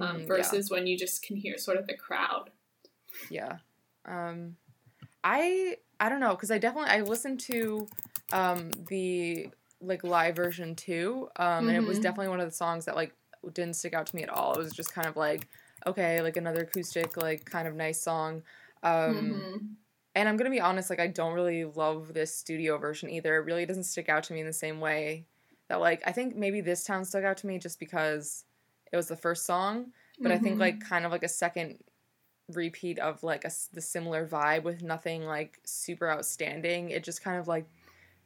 Um, Mm, yeah. versus when you just can hear sort of the crowd. Yeah. Um I I don't know because I definitely I listened to um the like live version too um and it was Mhm. definitely one of the songs that like didn't stick out to me at all. It was just kind of like okay, like another acoustic like kind of nice song. Um Mhm. and I'm going to be honest like I don't really love this studio version either. It really doesn't stick out to me in the same way that like I think maybe this town stuck out to me just because it was the first song but I think like kind of like a second repeat of like a the similar vibe with nothing like super outstanding. It just kind of like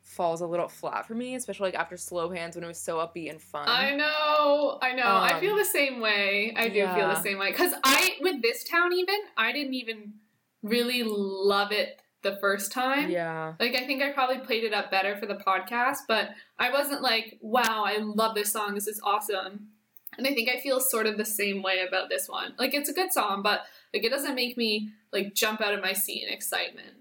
falls a little flat for me, especially like after Slow Hands when it was so upbeat and fun. I know, I know. I Um, feel the same way. I do feel the same way. Because I, with this town, even, I didn't even really love it the first time. yeah, Like, I think I probably played it up better for the podcast, but I wasn't like, wow, I love this song. This is awesome. And I think I feel sort of the same way about this one. Like, it's a good song, but like, it doesn't make me like jump out of my seat in excitement.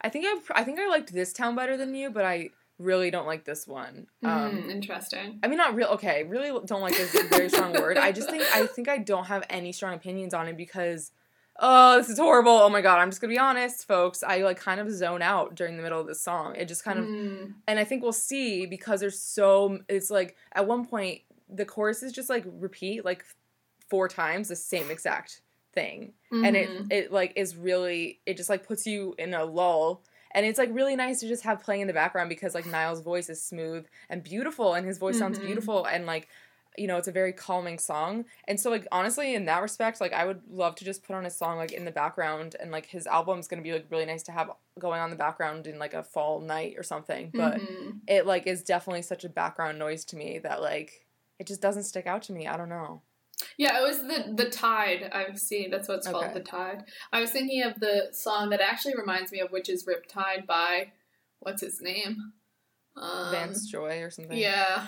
I think I I think I liked this town better than you, but I really don't like this one. Um, Mm, interesting. I mean, not real. Okay, really don't like this very strong word. I just think I think I don't have any strong opinions on it because, oh, this is horrible. Oh my god, I'm just gonna be honest, folks. I like kind of zone out during the middle of this song. It just kind of, Mm, and I think we'll see because there's so. It's like at one point the chorus is just like repeat like four times the same exact thing, and it mhm. it like is really it just like puts you in a lull. And it's like really nice to just have playing in the background because like Niall's voice is smooth and beautiful and his voice sounds Mhm. beautiful and like you know it's a very calming song and so like honestly in that respect like i would love to just put on a song like in the background and like his album's gonna be like really nice to have going on the background in like a fall night or something but Mhm. it like is definitely such a background noise to me that like it just doesn't stick out to me i don't know Yeah, it was the the Tide. I've seen that's what's called, Okay. the Tide. I was thinking of the song that actually reminds me of, which is Riptide by what's his name? Um, vance joy or something Yeah,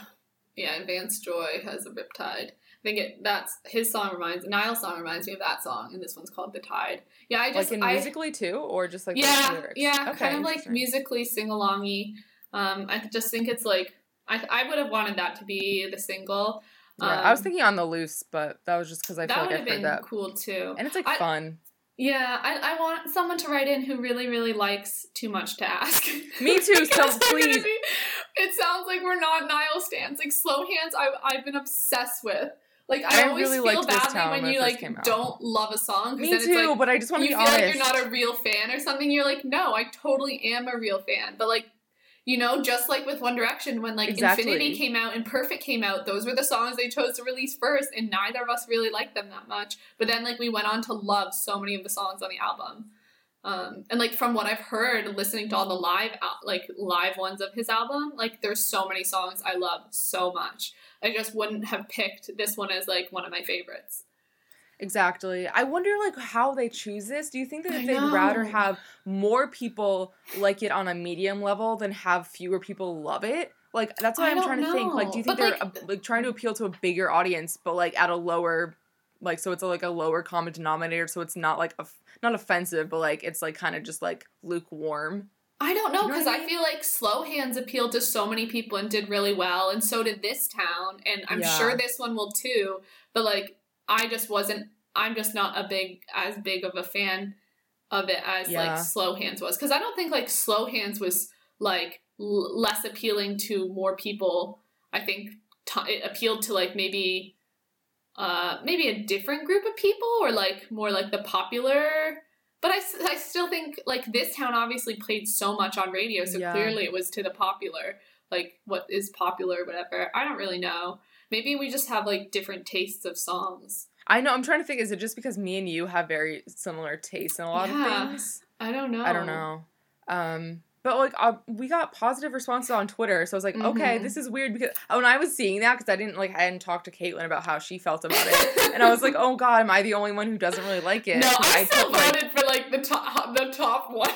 yeah. Vance Joy has a Riptide. I think it that's his song reminds Niall's song reminds me of that song, and this one's called the Tide. Yeah, I just like in I, musically too or just like the yeah, lyrics? yeah, Okay, kind of like musically sing alongy. Um, I just think it's like I I would have wanted that to be the single. Yeah, i was Um, thinking on the loose but that was just because i feel that like would i've have heard been that cool too. and it's like I- fun Yeah, I, I want someone to write in who really, really likes Too Much to Ask. Me too, so Because we're gonna please. be- it sounds like we're not Niall stands. Like Slow Hands, I, I've been obsessed with. Like I, I always really feel badly when you like don't love a song. Me then too, It's like, but I just want to you be feel honest. like you're not a real fan or something. You're like, no, I totally am a real fan. But like, you know, just like with One Direction, when like Exactly. Infinity came out and Perfect came out, those were the songs they chose to release first, and neither of us really liked them that much. But then like we went on to love so many of the songs on the album. Um, and like from what I've heard, listening to all the live like live ones of his album, like there's so many songs I love so much. I just wouldn't have picked this one as like one of my favorites. Exactly. I wonder like how they choose this. Do you think that I they'd rather have more people like it on a medium level than have fewer people love it? Like that's why I I'm don't trying to think. Like do you think But, they're uh, like trying to appeal to a bigger audience but like at a lower like so it's a, like a lower common denominator so it's not like a, not offensive but like it's like kind of just like lukewarm. I don't know You know because I I, feel like Slow Hands appealed to so many people and did really well, and so did this town, and I'm Yeah. sure this one will too. But like, I just wasn't. I'm just not a big as big of a fan of it as Yeah. like Slow Hands was because I don't think like Slow Hands was like l- less appealing to more people. I think t- it appealed to like maybe. Uh, maybe a different group of people or like more like the popular but I, I still think like this town obviously played so much on radio, so Yeah. clearly it was to the popular, like what is popular, whatever. I don't really know. Maybe we just have like different tastes of songs. I know I'm trying to think is it just because me and you have very similar tastes in a lot Yeah. of things? I don't know. I don't know. Um, but like uh, we got positive responses on Twitter, so I was like, okay, Mhm. this is weird because when I was seeing that because I didn't like I hadn't talked to Caitlin about how she felt about it, and I was like, oh god, am I the only one who doesn't really like it? No, 'Cause I still put, like, voted for like the top, the top one.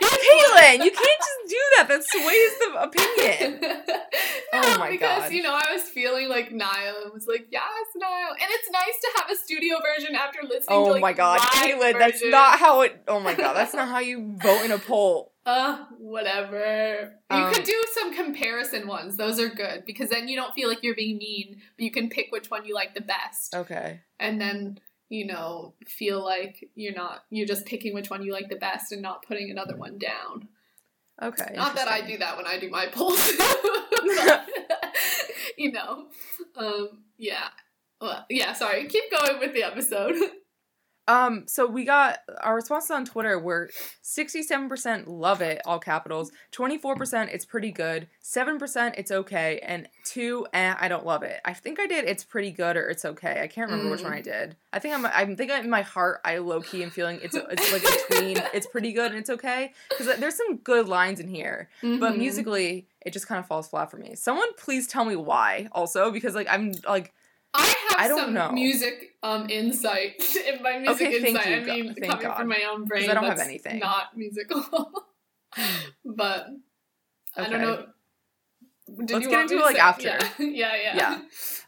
Caitlin, you can't just do that. That sways the opinion. no, Oh my god. because God. you know I was feeling like Niall and was like, yes, Niall, and it's nice to have a studio version after listening. to, like. Oh my god, Caitlin, that's not how it. Oh my god, that's not how you vote in a poll. Uh, whatever. You Um, could do some comparison ones. Those are good because then you don't feel like you're being mean, but you can pick which one you like the best. Okay. And then, you know, feel like you're not you're just picking which one you like the best and not putting another one down. Okay. Not that I do that when I do my polls. you know. Um yeah. Well, yeah, sorry. Keep going with the episode. Um, so we got our responses on Twitter were 67% love it, all capitals, 24% it's pretty good, 7% it's okay, and 2 eh, I don't love it. I think I did it's pretty good or it's okay. I can't remember which Mm. one I did. I think I'm I'm thinking in my heart I low key am feeling it's it's like between it's pretty good and it's okay cuz there's some good lines in here, but Mhm. musically it just kind of falls flat for me. Someone please tell me why also because like I'm like I have I don't some know. music um insight. In my music Okay, insight, you, I mean God- coming God. from my own brain. I don't have anything. Not musical. but I don't know. Did Let's you get want into it, like, say- after. Yeah, yeah, yeah. Yeah.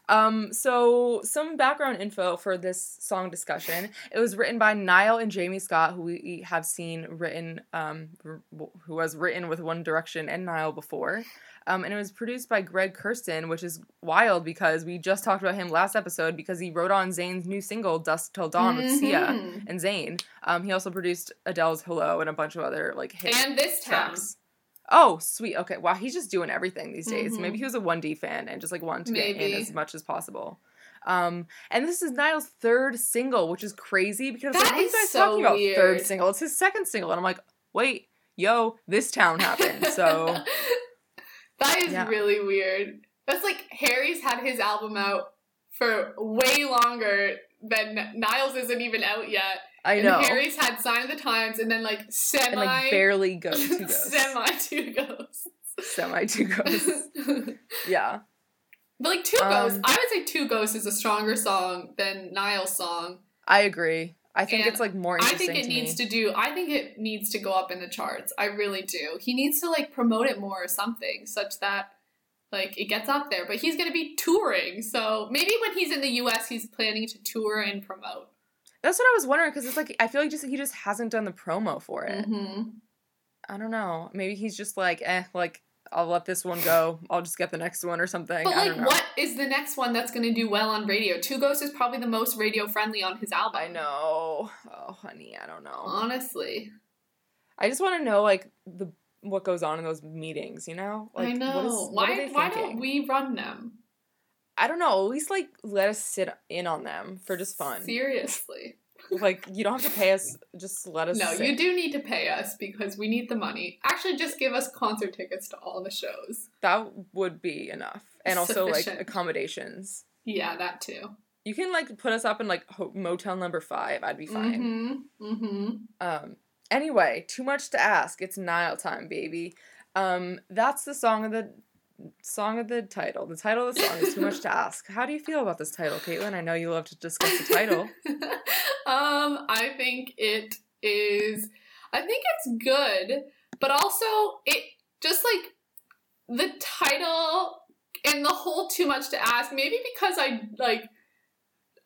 Um, so some background info for this song discussion. It was written by Niall and Jamie Scott, who we have seen written, um, who was written with One Direction and Niall before. Um, and it was produced by Greg Kurstin, which is wild because we just talked about him last episode because he wrote on Zayn's new single "Dusk Till Dawn" with Sia Mhm. and Zayn. Um, he also produced Adele's "Hello" and a bunch of other like hit And this town. Oh, sweet. Okay. Wow, he's just doing everything these days. Mhm. Maybe he was a 1D fan and just like wanted to get in as much as possible. Um, and this is Niall's third single, which is crazy because That like, what are you guys so talking about third single? It's his second single, and I'm like, wait, yo, this town happened. So that is Yeah. really weird. That's like Harry's had his album out for way longer than Niall's isn't even out yet. I and know, Harry's had Sign of the Times and then like semi and like barely go two ghosts, semi two ghosts. semi two ghosts. Yeah, but like two Um, ghosts, I would say two ghosts is a stronger song than Niall's song. I agree. I think And it's like more interesting. I think it to needs me. to do. I think it needs to go up in the charts. I really do. He needs to like promote it more or something, such that like it gets up there. But he's gonna be touring, so maybe when he's in the U.S., he's planning to tour and promote. That's what I was wondering because it's like I feel like just he just hasn't done the promo for it. Mm-hmm. I don't know. Maybe he's just like, eh, like I'll let this one go. I'll just get the next one or something. But I like, don't know. what is the next one that's gonna do well on radio? Two Ghosts is probably the most radio friendly on his album. I know. Oh, honey, I don't know. Honestly, I just want to know like the what goes on in those meetings. You know, like I know. what is- why? Why don't we run them? I don't know. At least like let us sit in on them for just fun. Seriously. Like you don't have to pay us. Just let us. No, sit. you do need to pay us because we need the money. Actually, just give us concert tickets to all the shows. That would be enough, and also like accommodations. Yeah, that too. You can like put us up in like ho- motel number five. I'd be fine. Mm-hmm. Mm-hmm. Um. Anyway, too much to ask. It's Niall time, baby. Um. That's the song of the song of the title. The title of the song is too much to ask. How do you feel about this title, Caitlin? I know you love to discuss the title. um, I think it is. I think it's good, but also it just like the title and the whole too much to ask. Maybe because I like.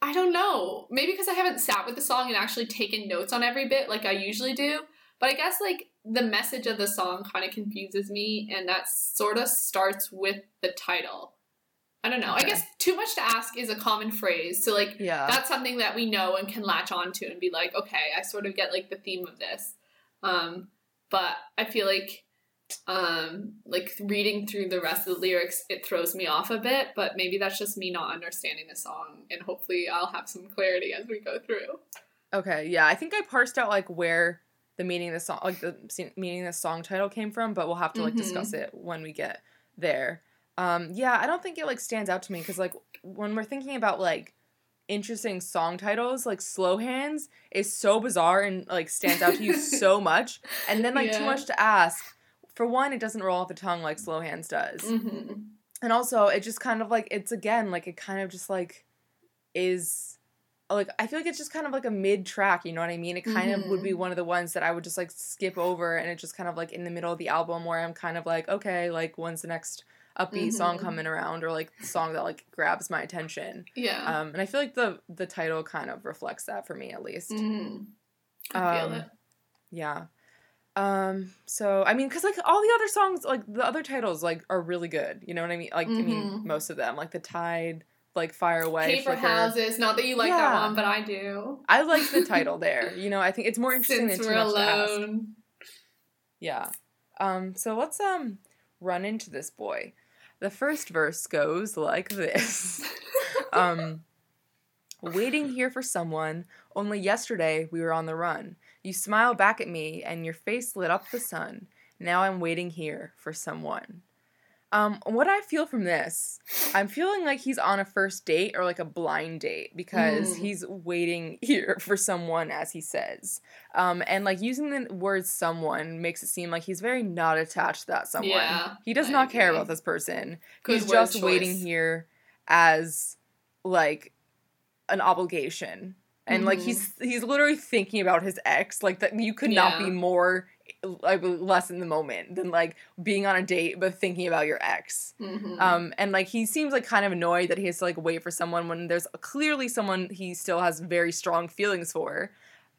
I don't know. Maybe because I haven't sat with the song and actually taken notes on every bit like I usually do. But I guess like the message of the song kind of confuses me, and that sort of starts with the title. I don't know. I guess too much to ask is a common phrase. So like Yeah. that's something that we know and can latch onto and be like, okay, I sort of get like the theme of this. Um, but I feel like um like reading through the rest of the lyrics it throws me off a bit but maybe that's just me not understanding the song and hopefully i'll have some clarity as we go through Okay, yeah, I think I parsed out like where the meaning of the song, like the meaning of the song title came from, but we'll have to like Mhm. discuss it when we get there. Um, yeah, I don't think it like stands out to me because like when we're thinking about like interesting song titles, like "Slow Hands" is so bizarre and like stands out to you so much, and then like "Too Much to Ask." For one, it doesn't roll off the tongue like "Slow Hands" does mm-hmm. and also it just kind of like it's again like it kind of just like is like I feel like it's just kind of like a mid track, you know what I mean? It kind of would be one of the ones that I would just like skip over and it just kind of like in the middle of the album where I'm kind of like, okay, like when's the next upbeat song Mhm. coming around or like the song that like grabs my attention. yeah Um and I feel like the the title kind of reflects that for me at least. mm-hmm. i feel um, it Yeah. Um so I mean cuz like all the other songs like the other titles like are really good. You know what I mean? Like I mean Mhm. most of them like The Tide, like Fire Away, paper Flicker. houses not that you like that one but i do I like the title there. You know, I think it's more interesting since than we're too much to ask. alone Yeah. Um so let's um run into this boy. The first verse goes like this. um waiting here for someone only yesterday we were on the run you smile back at me and your face lit up the sun now i'm waiting here for someone um what i feel from this i'm feeling like he's on a first date or like a blind date because Mm. he's waiting here for someone as he says. Um and like using the word someone makes it seem like he's very not attached to that someone. Yeah, he does I not care about this person. Good he's just waiting here as like an obligation. And like Mhm. he's he's literally thinking about his ex like that you could not be more like less in the moment than like being on a date but thinking about your ex Mhm. um and like he seems like kind of annoyed that he has to like wait for someone when there's clearly someone he still has very strong feelings for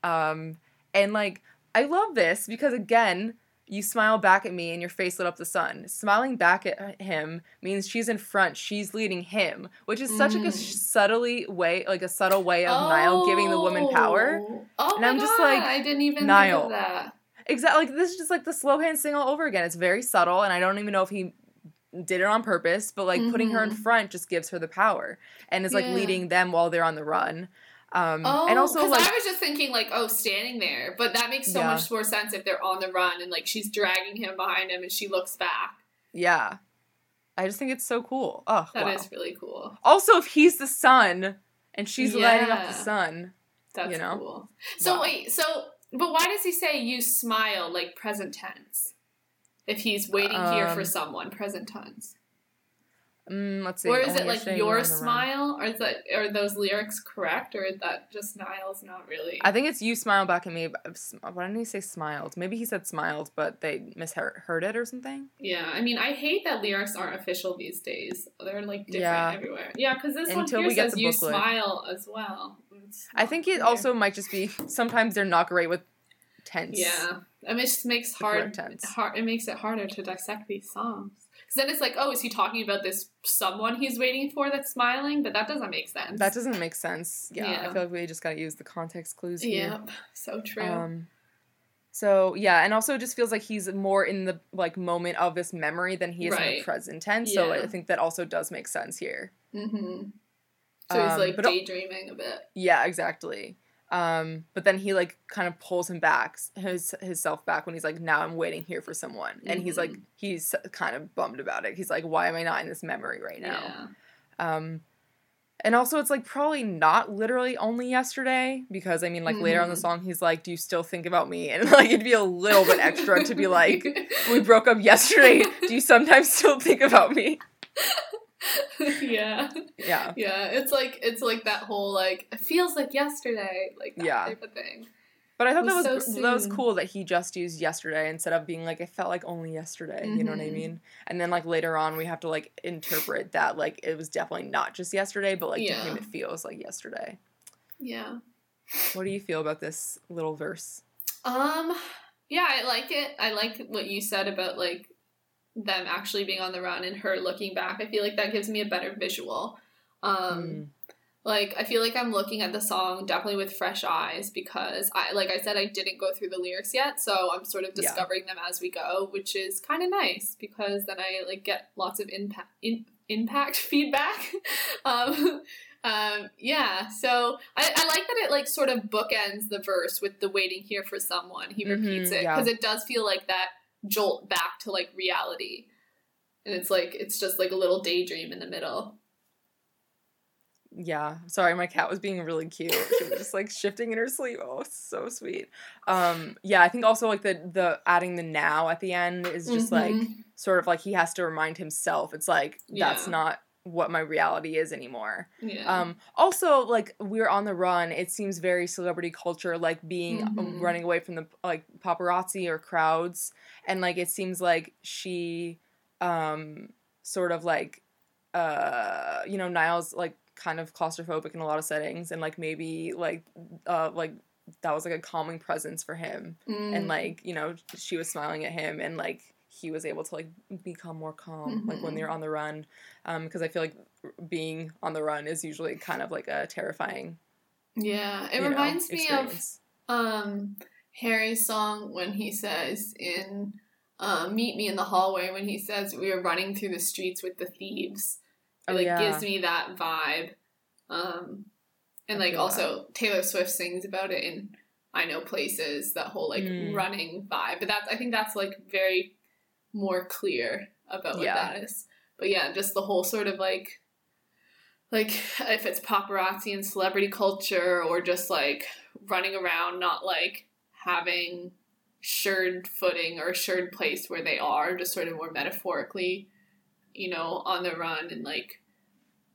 um and like i love this because again you smile back at me and your face lit up the sun smiling back at him means she's in front she's leading him which is such like a Mm. subtly way like a subtle way of niall giving the woman power Oh. Oh And my I'm just God, like, I didn't even Niall. think of that. Exactly. Like this is just like the slow hand sing all over again. It's very subtle, and I don't even know if he did it on purpose, but like putting her in Mhm. front just gives her the power and is like Yeah. leading them while they're on the run. Um, Oh, and also like I was just thinking like, oh, standing there, but that makes so Yeah. much more sense if they're on the run and like she's dragging him behind him and she looks back. yeah, I just think it's so cool. Oh, That is wow. really cool. Also, if he's the sun and she's lighting up the sun, That's You know? cool. So Wow. wait, so but why does he say you smile like present tense? If he's waiting here for Um, someone, present tense. Mm, let's see. Or is it like yesterday we were your on the run. smile? Or is that are those lyrics correct? Or is that just Niall's not really? I think it's you smile back at me. Why didn't he say smiled? Maybe he said smiled, but they misheard it or something. Yeah, I mean, I hate that lyrics aren't official these days. They're like different Yeah. everywhere. Yeah, because this Until one here says you smile as well. I think it also might just be sometimes they're not great with tense. Yeah, it just makes hard, hard. It makes it harder to dissect these songs. Then it's like, oh, is he talking about this someone he's waiting for that's smiling? But that doesn't make sense. That doesn't make sense. Yeah, I feel like we just gotta use the context clues here. Yep, so true. Um, so yeah, and also it just feels like he's more in the like moment of this memory than he is in the present tense. So Yeah. I think that also does make sense here. mm-hmm. So he's um, like but- daydreaming a bit. Yeah, exactly. Um, but then he like kind of pulls him back, his himself back when he's like, now I'm waiting here for someone, and he's like, Mhm. he's kind of bummed about it. He's like, why am I not in this memory right now? Yeah. Um, and also, it's like probably not literally only yesterday because I mean, like later on the Mhm. song, he's like, "Do you still think about me?" And like it'd be a little bit extra to be like, "We broke up yesterday. Do you sometimes still think about me?" yeah. Yeah, Yeah. It's like it's like that whole like it feels like yesterday, like that Yeah. type of thing. but I thought It that was was so that was cool that he just used yesterday instead of being like, "It felt like only yesterday." You know what I Mhm. mean? And then like later on, we have to like interpret that like it was definitely not just yesterday, but like to him it feels like yesterday. Yeah. What do you feel about this little verse? Um yeah, I like it. I like what you said about like them actually being on the run and her looking back. I feel like that gives me a better visual. Um Mm. like I feel like I'm looking at the song definitely with fresh eyes because I like I said I didn't go through the lyrics yet, so I'm sort of Yeah. discovering them as we go, which is kind of nice because then I like get lots of impact in, impact feedback. um um yeah, so I, I like that it like sort of bookends the verse with the waiting here for someone. He repeats Mhm, it yeah. because it does feel like that jolt back to like reality. And it's like it's just like a little daydream in the middle. Yeah, sorry, my cat was being really cute. She was just like shifting in her sleep. Oh, so sweet. Um, yeah, I think also like the the adding the now at the end is just like Mhm. sort of like he has to remind himself. It's like that's Yeah. not what my reality is anymore. yeah. Um, also like we're on the run. It seems very celebrity culture, like being uh, Mhm. running away from the like paparazzi or crowds, and like it seems like she, um, sort of like, uh, you know, Niall's like kind of claustrophobic in a lot of settings, and like maybe like, uh, like that was like a calming presence for him, and Mm. like you know she was smiling at him, and like he was able to like become more calm like when Mhm. they're on the run um because i feel like being on the run is usually kind of like a terrifying Yeah, it you know, reminds me of um Harry's song when he says in uh, "Meet Me in the Hallway" when he says we are running through the streets with the thieves. It Oh, like yeah. gives me that vibe. Um, and like also Taylor Swift sings about it in "I Know Places." That whole like Mm. running vibe, but that's I think that's like very more clear about what Yeah. that is. But yeah, just the whole sort of like like if it's paparazzi and celebrity culture or just like running around not like having assured footing or assured place where they are just sort of more metaphorically you know on the run and like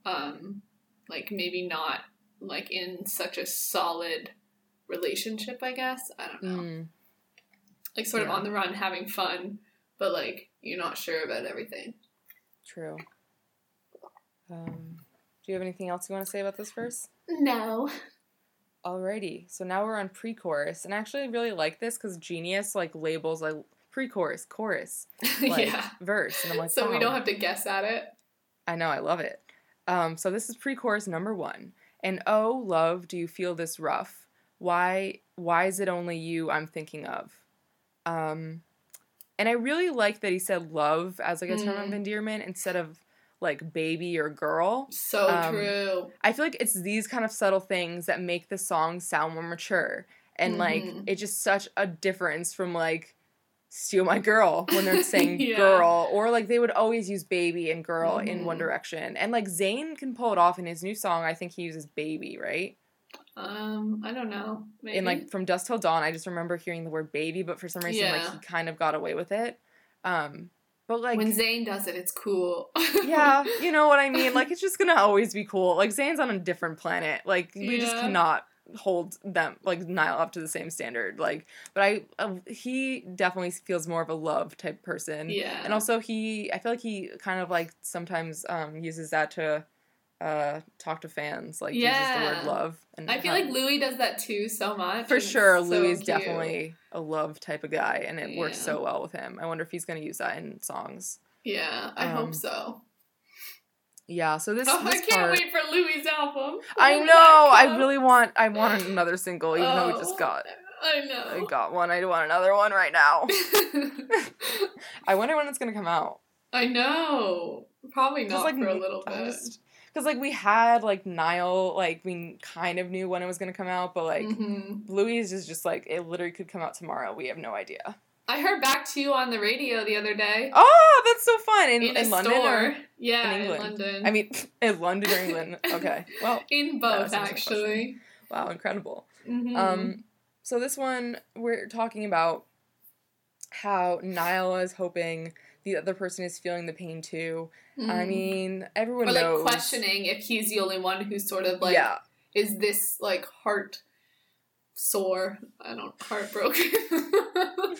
um like maybe not like in such a solid relationship i guess i don't know Mm, like sort of on the run having fun but like you're not sure about everything true um do you have anything else you want to say about this verse no alrighty so now we're on pre-chorus and i actually really like this because genius like labels like pre-chorus chorus like yeah verse and i'm like so we don't have to guess at it I know, I love it. Um, so this is pre-chorus number one. And oh, love, do you feel this rough? Why, why is it only you I'm thinking of? Um, and I really like that he said love as like a term of Mm. endearment instead of like baby or girl. so Um, true I feel like it's these kind of subtle things that make the song sound more mature. And like Mhm. it's just such a difference from like steal my girl when they're saying Yeah. girl or like they would always use baby and girl in One Mhm. Direction. And like Zayn can pull it off in his new song. I think he uses baby, right? Um i don't know maybe And like from Dusk Till Dawn, I just remember hearing the word baby, but for some reason like he kind of got away with it. Um but like when Zayn does it it's cool yeah, you know what I mean? Like it's just gonna always be cool. Like Zayn's on a different planet. Like we just cannot hold them like Niall up to the same standard. Like, but I uh, he definitely feels more of a love type person. yeah And also he, I feel like he kind of like sometimes um uses that to uh talk to fans, like uses the word love. And I feel how- like Louis does that too so much. for sure, so Louis is cute. definitely a love type of guy, and it works so well with him. I wonder if he's gonna use that in songs. Yeah, I Um, hope so. Yeah, so this, Oh, I can't part, wait for Louis' album. I know. I really want. I want another single, even though we Oh, just got. I know. I got one. I want another one right now. I wonder when it's gonna come out. I know. Probably not for a little bit. just- Cause like we had like Niall, like we kind of knew when it was gonna come out, but like Mhm. Louis is just like it literally could come out tomorrow. We have no idea. I heard back to you on the radio the other day. Oh, that's so fun in, in, in, London. Or, yeah, in in, England? London. I mean, in London or England. Okay, well, in both was answering the actually. wow, incredible. Mhm. Um, so this one we're talking about how Niall is hoping the other person is feeling the pain too. I Mhm. mean, everyone or like knows. questioning if he's the only one who's sort of like, yeah, is this like heart sore? I don't heartbroken.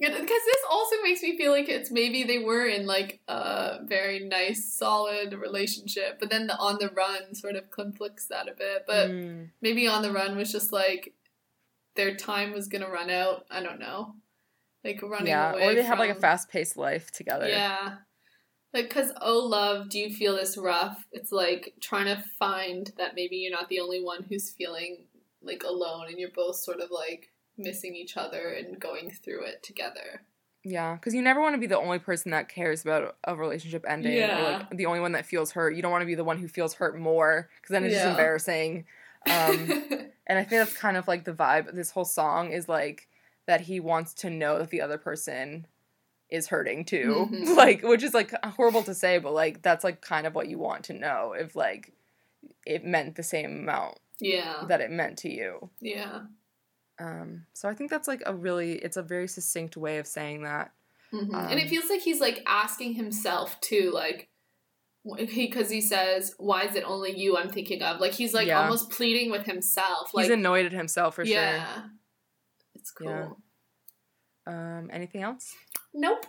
Because this also makes me feel like it's maybe they were in like a very nice, solid relationship, but then the on the run sort of conflicts that a bit. But Mm, maybe on the run was just like their time was gonna run out. I don't know, like running yeah, away. or they have like a fast paced life together. Yeah. Like, cause oh love, do you feel this rough? It's like trying to find that maybe you're not the only one who's feeling like alone, and you're both sort of like missing each other and going through it together. Yeah, because you never want to be the only person that cares about a relationship ending, or Yeah. like the only one that feels hurt. You don't want to be the one who feels hurt more, because then it's just embarrassing. Um, and I think that's kind of like the vibe. This whole song is like that he wants to know that the other person is hurting too, Mhm. like which is like horrible to say, but like that's like kind of what you want to know if like it meant the same amount yeah, that it meant to you. yeah. Um, so I think that's like a really it's a very succinct way of saying that. Mhm. Um, and it feels like he's like asking himself too, like he because he says, "Why is it only you I'm thinking of?" Like he's like Yeah. almost pleading with himself. Like He's annoyed at himself for yeah, it's cool. Yeah. Um, anything else? Nope.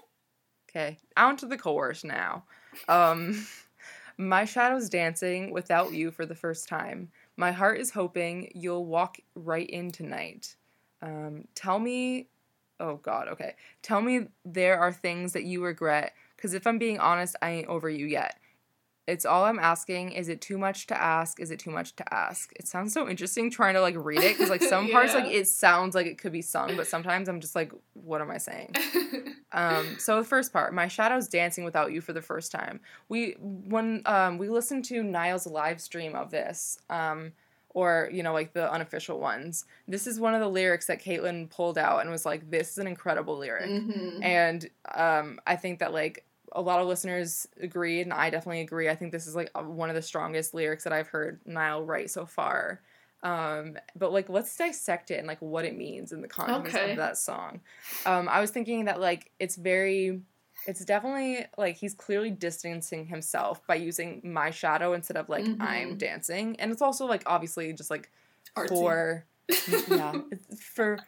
Okay, on to the chorus now. Um, my shadow's dancing without you for the first time. My heart is hoping you'll walk right in tonight. Um, tell me, oh God, okay. Tell me there are things that you regret, because if I'm being honest, I ain't over you yet. It's all I'm asking. Is it too much to ask? Is it too much to ask? It sounds so interesting trying to like read it because like some parts like it sounds like it could be sung, but sometimes I'm just like, what am I saying? Um, so the first part, my shadow's dancing without you for the first time. We when um, we listened to Niall's live stream of this, um, or you know like the unofficial ones. This is one of the lyrics that Caitlin pulled out and was like, "This is an incredible lyric," Mhm. and um, I think that like a lot of listeners agreed, and I definitely agree. I think this is like one of the strongest lyrics that I've heard Niall write so far. Um, but like, let's dissect it and like what it means in the context Okay. of that song. Um, I was thinking that like it's very, it's definitely like he's clearly distancing himself by using my shadow instead of like I'm Mhm. dancing, and it's also like obviously just like Artsy. for yeah it's for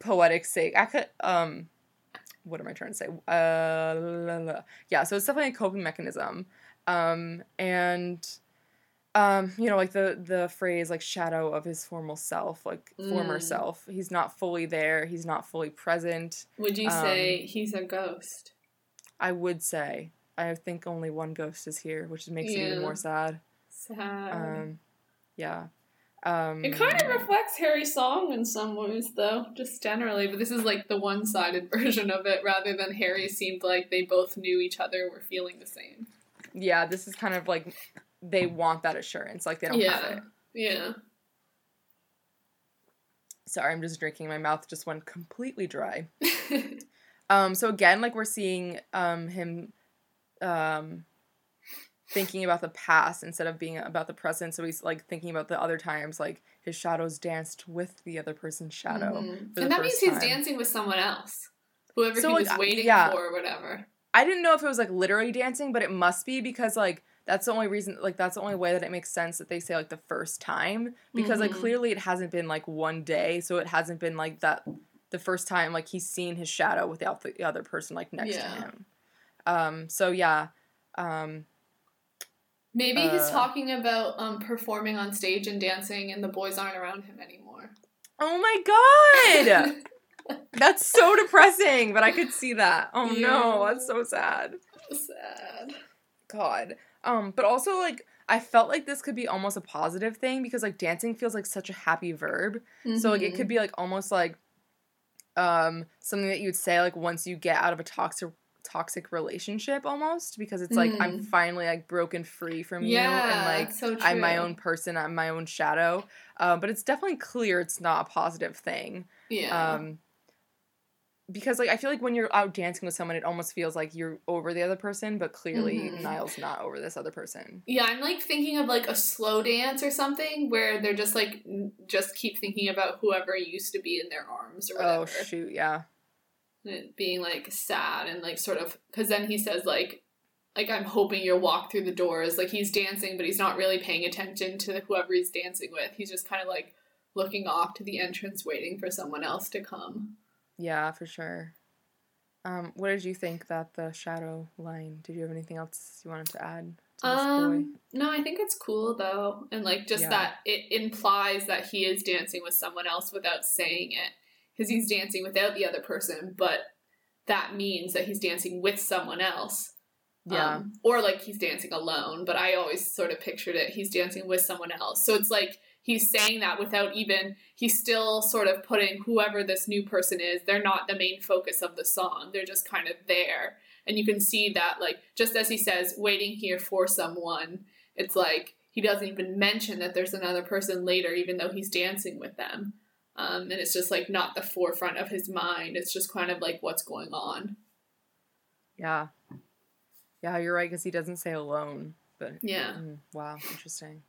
poetic sake. I could um, what am I trying to say? Uh, la, la. yeah. So it's definitely a coping mechanism, um, and um, you know, like the the phrase like shadow of his formal self, like former Mm. self. He's not fully there. He's not fully present. Would you Um, say he's a ghost? I would say. I think only one ghost is here, which makes it even more sad. Sad. Um, yeah. Um, it kind of reflects Harry's song in some ways, though, just generally. But this is like the one-sided version of it, rather than Harry seemed like they both knew each other, were feeling the same. yeah, this is kind of like they want that assurance, like they don't have it. yeah. Sorry, I'm just drinking. My mouth just went completely dry. Um, so again, like we're seeing um him um thinking about the past instead of being about the present. So he's like thinking about the other times, like his shadows danced with the other person's shadow. Mhm. the and that means first he's time. dancing with someone else, whoever So, he like, was waiting yeah. for, or whatever. I didn't know if it was like literally dancing, but it must be because like that's the only reason like that's the only way that it makes sense that they say like the first time because like Mhm. clearly it hasn't been like one day, so it hasn't been like that the first time like he's seen his shadow without the other person like next Yeah. to him. Um so yeah. Um, Maybe he's Uh, talking about um, performing on stage and dancing, and the boys aren't around him anymore. oh my god, that's so depressing. But I could see that. Oh no, that's so sad. Sad. God. Um, but also like I felt like this could be almost a positive thing because like dancing feels like such a happy verb. So like it could be like almost like um something that you would say like once you get out of a toxic toxic relationship almost because it's like I'm Mm. finally like broken free from you and like so. I'm my own person, I'm my own shadow. Uh, but it's definitely clear it's not a positive thing. Yeah. Um because like I feel like when you're out dancing with someone it almost feels like you're over the other person, but clearly Mhm. Niall's not over this other person. Yeah, I'm like thinking of like a slow dance or something where they're just like just keep thinking about whoever used to be in their arms or whatever. Oh shoot, yeah. Being like sad and like sort of because then he says like like I'm hoping you'll walk through the doors. Like he's dancing, but he's not really paying attention to whoever he's dancing with. He's just kind of like looking off to the entrance, waiting for someone else to come. Yeah, for sure. Um, what did you think that the shadow line? Did you have anything else you wanted to add to this boy? Um, no, I think it's cool though, and like just Yeah. that it implies that he is dancing with someone else without saying it, because he's dancing without the other person, but that means that he's dancing with someone else. Yeah. Um, or like he's dancing alone, but I always sort of pictured it he's dancing with someone else. So it's like he's saying that without even he's still sort of putting whoever this new person is, they're not the main focus of the song. They're just kind of there. And you can see that like just as he says waiting here for someone, it's like he doesn't even mention that there's another person later even though he's dancing with them. Um, and it's just like not the forefront of his mind. It's just kind of like what's going on. Yeah. Yeah, you're right because he doesn't say alone. But Yeah. Mm, wow, interesting.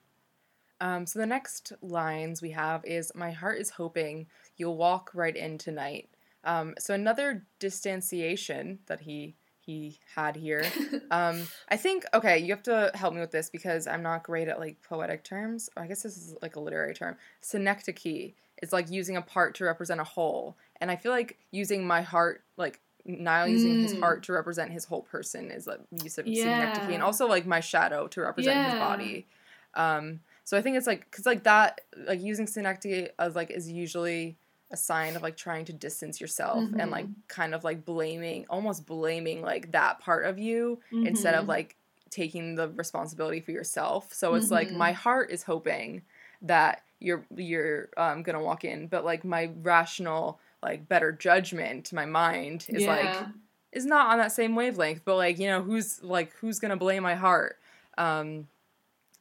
Um, so the next lines we have is "My heart is hoping you'll walk right in tonight." Um, so another distanciation that he he had here. Um, I think okay, you have to help me with this because I'm not great at like poetic terms. I guess this is like a literary term. Synecdoche is like using a part to represent a whole, and I feel like using my heart, like Niall using his Mm. heart to represent his whole person, is like use of Yeah. synecdoche, and also like my shadow to represent his body. Um, so I think it's like because like that, like using synecdoche as like is usually a sign of like trying to distance yourself and like kind of like blaming almost blaming like that part of you instead of Mhm. like taking the responsibility for yourself so it's like Mhm. my heart is hoping that you're you're um, gonna walk in but like my rational like better judgment my mind is like is not on that same wavelength but like you know who's like who's gonna blame my heart um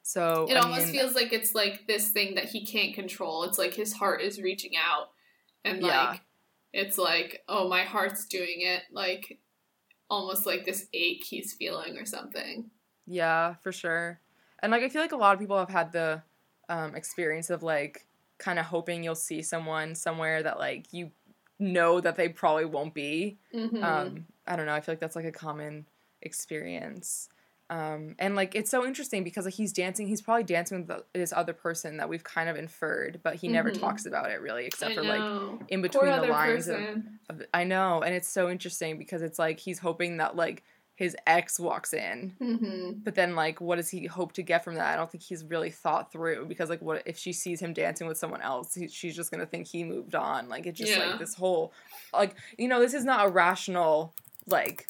so It I almost mean, feels like it's like this thing that he can't control. It's like his heart is reaching out and Yeah. like it's like, oh my heart's doing it, like almost like this ache he's feeling or something. Yeah, for sure. And like I feel like a lot of people have had the um, experience of like kind of hoping you'll see someone somewhere that like you know that they probably won't be. Mhm. Um, I don't know. I feel like that's like a common experience. Um, and like it's so interesting because like he's dancing, he's probably dancing with the, this other person that we've kind of inferred, but he never Mhm. talks about it really, except I for like know. in Poor between the lines. Of, of, I know, and it's so interesting because it's like he's hoping that like his ex walks in Mhm. but then, like, what does he hope to get from that? I don't think he's really thought through because, like, what if she sees him dancing with someone else? He, she's just gonna think he moved on. Like, it's just Yeah. like this whole, like, you know, this is not a rational like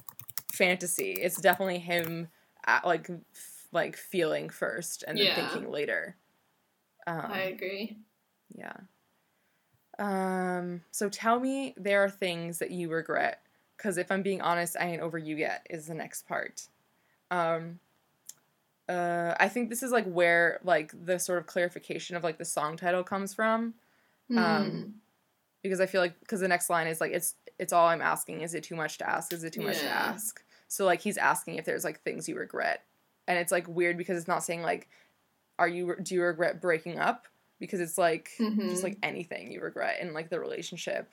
fantasy. It's definitely him, uh, like, f- like feeling first and then Yeah. thinking later. Um, I agree. yeah. Um. So tell me, there are things that you regret. Because if I'm being honest, I ain't over you yet. Is the next part. Um. Uh, I think this is like where like the sort of clarification of like the song title comes from. Mhm. Um, because I feel like because the next line is like it's it's all I'm asking. Is it too much to ask? Is it too much to ask? So like he's asking if there's like things you regret, and it's like weird because it's not saying like, are you do you regret breaking up? Because it's like Mhm. just like anything you regret in like the relationship.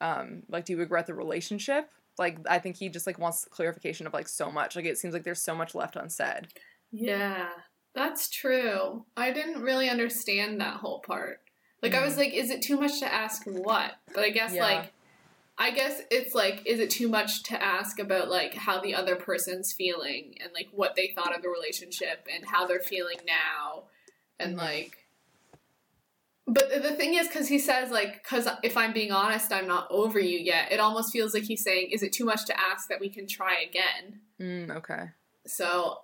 Um, like do you regret the relationship? Like I think he just like wants clarification of like so much. Like it seems like there's so much left unsaid. Yeah, that's true. I didn't really understand that whole part. Like I was Mhm. like, is it too much to ask what? But I guess Yeah. like I guess it's like, is it too much to ask about like how the other person's feeling and like what they thought of the relationship and how they're feeling now, and Mhm. like. But the- thing is, because he says like, because if I'm being honest, I'm not over you yet. It almost feels like he's saying, is it too much to ask that we can try again? Mm, okay. So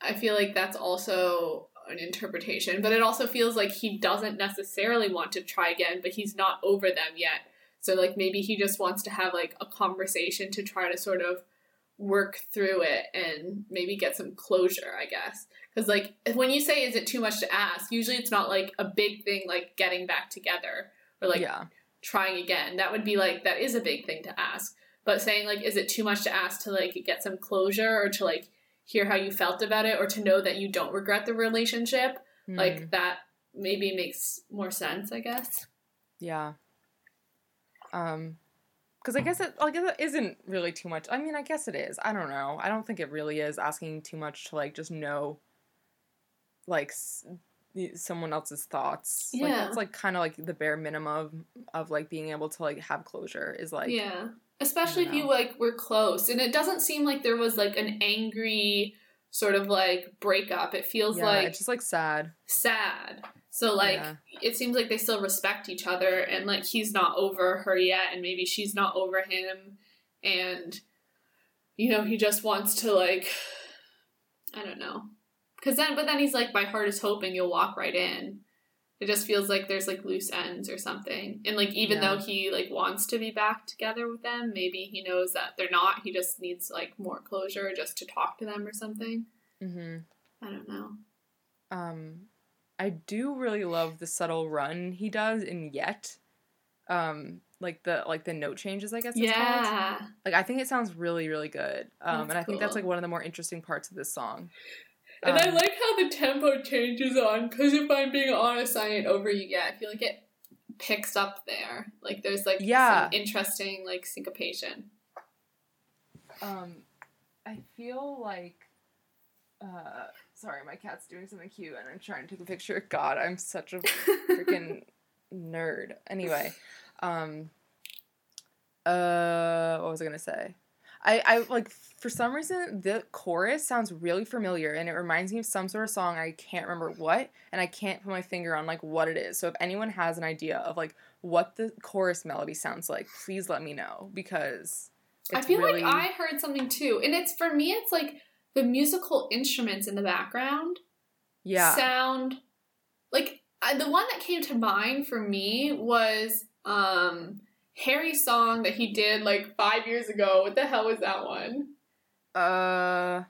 I feel like that's also an interpretation, but it also feels like he doesn't necessarily want to try again, but he's not over them yet. So like maybe he just wants to have like a conversation to try to sort of work through it and maybe get some closure, I guess. Cuz like when you say is it too much to ask, usually it's not like a big thing like getting back together or like yeah. trying again. That would be like that is a big thing to ask. But saying like is it too much to ask to like get some closure or to like hear how you felt about it or to know that you don't regret the relationship, Mm, like that maybe makes more sense, I guess. yeah. Um, because I guess it like it isn't really too much. I mean, I guess it is. I don't know. I don't think it really is asking too much to like just know, like, s- someone else's thoughts. Like, Yeah. that's like kind of like the bare minimum of, of like being able to like have closure is like yeah. Especially if you like were close. And it doesn't seem like there was like an angry sort of like breakup. It feels yeah, like it's just like sad. sad. So like Yeah. it seems like they still respect each other and like he's not over her yet and maybe she's not over him and you know he just wants to like I don't know. Cuz then but then he's like my heart is hoping you'll walk right in. It just feels like there's like loose ends or something. And like even Yeah. though he like wants to be back together with them, maybe he knows that they're not. He just needs like more closure just to talk to them or something. Mm-hmm. I don't know. Um, I do really love the subtle run he does in Yet. Um, like the like the note changes, I guess. It's called. yeah. Like I think it sounds really really good. Um, That's and I think that's like one of the more interesting parts of this song. And I Um, like how the tempo changes on, because if I'm being honest, I ain't over you yet. I feel like it picks up there. Like there's like Yeah. some interesting like syncopation. Um, I feel like. Uh, sorry, my cat's doing something cute, and I'm trying to take a picture. God, I'm such a freaking nerd. Anyway, um, uh, what was I gonna say? I, I like for some reason the chorus sounds really familiar and it reminds me of some sort of song I can't remember what and I can't put my finger on like what it is. So if anyone has an idea of like what the chorus melody sounds like, please let me know because I feel really- like I heard something too. And it's for me it's like the musical instruments in the background yeah sound like I, the one that came to mind for me was um Harry's song that he did like 5 years ago. What the hell was that one? uh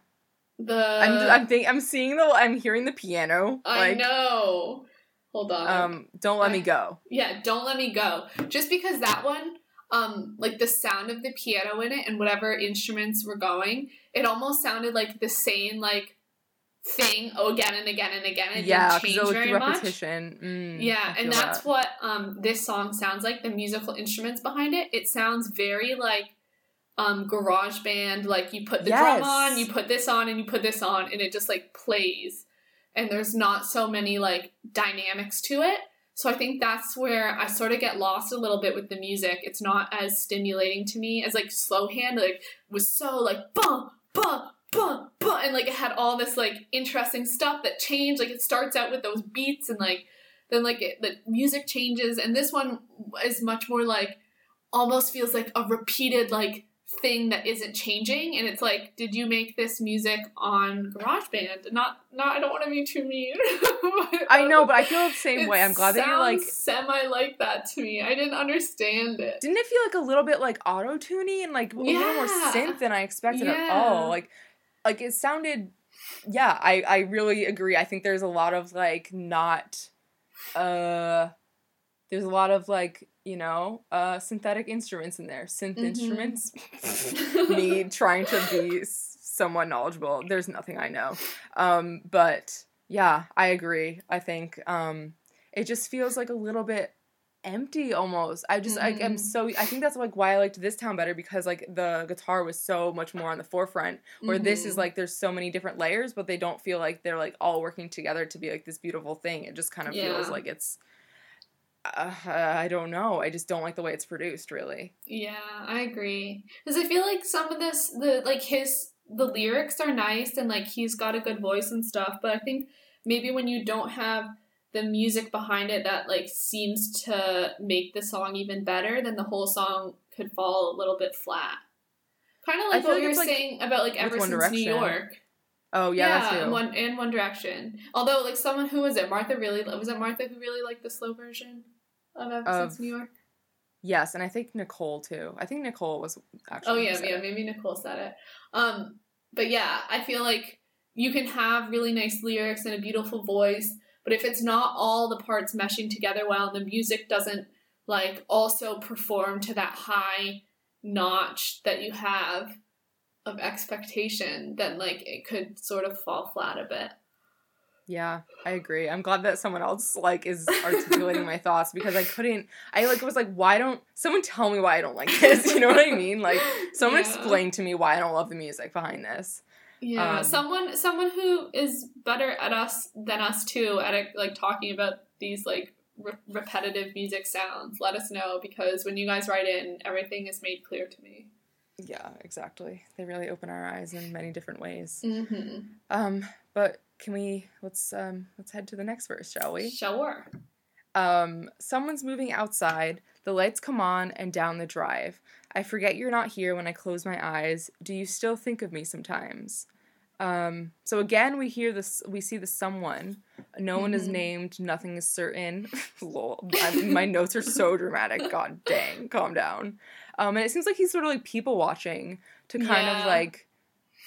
The I'm I'm think I'm seeing the I'm hearing the piano I like know. Hold on. um don't let me go. Yeah, don't let me go. Just because that one, um, like the sound of the piano in it and whatever instruments were going, it almost sounded like the same like thing again and again and again. It yeah, didn't change very much. repetition. Mm, Yeah, and that's that. what um this song sounds like. The musical instruments behind it, it sounds very like um garage band. Like you put the drum on, you put this on, and you put this on, and it just like plays. And there's not so many like dynamics to it. So I think that's where I sort of get lost a little bit with the music. It's not as stimulating to me as like slow hand like was so like bum bum bum bum and like it had all this like interesting stuff that changed. Like it starts out with those beats and like then like it, the music changes and this one is much more like almost feels like a repeated like thing that isn't changing and it's like did you make this music on GarageBand not not I don't want to be too mean I know, but I feel the same way. I'm glad that you're like. semi like that to me. I didn't understand it. Didn't it feel like a little bit like auto tuny and like a little more synth than I expected at all? Like, like it sounded. Yeah, I I really agree. I think there's a lot of like not. Uh, there's a lot of like you know uh synthetic instruments in there. Synth Mhm. instruments. me trying to be somewhat knowledgeable. There's nothing I know. Um, but yeah, I agree. I think um, it just feels like a little bit empty almost. I just like I'm Mhm. so I think that's like why I liked this town better because like the guitar was so much more on the forefront. Where this is Mhm. like there's so many different layers, but they don't feel like they're like all working together to be like this beautiful thing. It just kind of feels like it's uh, I don't know. I just don't like the way it's produced, really. Yeah, I agree. Because I feel like some of this, the like his the lyrics are nice and like he's got a good voice and stuff, but I think maybe when you don't have the music behind it that like seems to make the song even better, then the whole song could fall a little bit flat. Kind of like what like you're like, saying about like ever since New York. Oh yeah, and one and One Direction. Although like someone who was it Martha really was it Martha who really liked the slow version of Ever Of- Since New York? Yes, and I think Nicole too. I think Nicole was actually. Oh yeah, yeah, it. maybe Nicole said it. Um, but yeah, I feel like you can have really nice lyrics and a beautiful voice, but if it's not all the parts meshing together well, and the music doesn't like also perform to that high notch that you have of expectation, then like it could sort of fall flat a bit. Yeah, I agree. I'm glad that someone else like is articulating my thoughts because I couldn't. I like was like, why don't someone tell me why I don't like this? You know what I mean? Like, someone Yeah. explain to me why I don't love the music behind this. Yeah, Um, someone someone who is better at us than us too at like talking about these like re- repetitive music sounds. Let us know because when you guys write in, everything is made clear to me. Yeah, exactly. They really open our eyes in many different ways. Mm-hmm. Um, but can we let's um let's head to the next verse, shall we? Sure. Um, someone's moving outside. The lights come on and down the drive. I forget you're not here when I close my eyes. Do you still think of me sometimes? Um, so again, we hear this. We see the someone. No one is Mhm. named. Nothing is certain. Lol. I, my notes are so dramatic. God dang. Calm down. Um, and it seems like he's sort of like people watching to kind of like,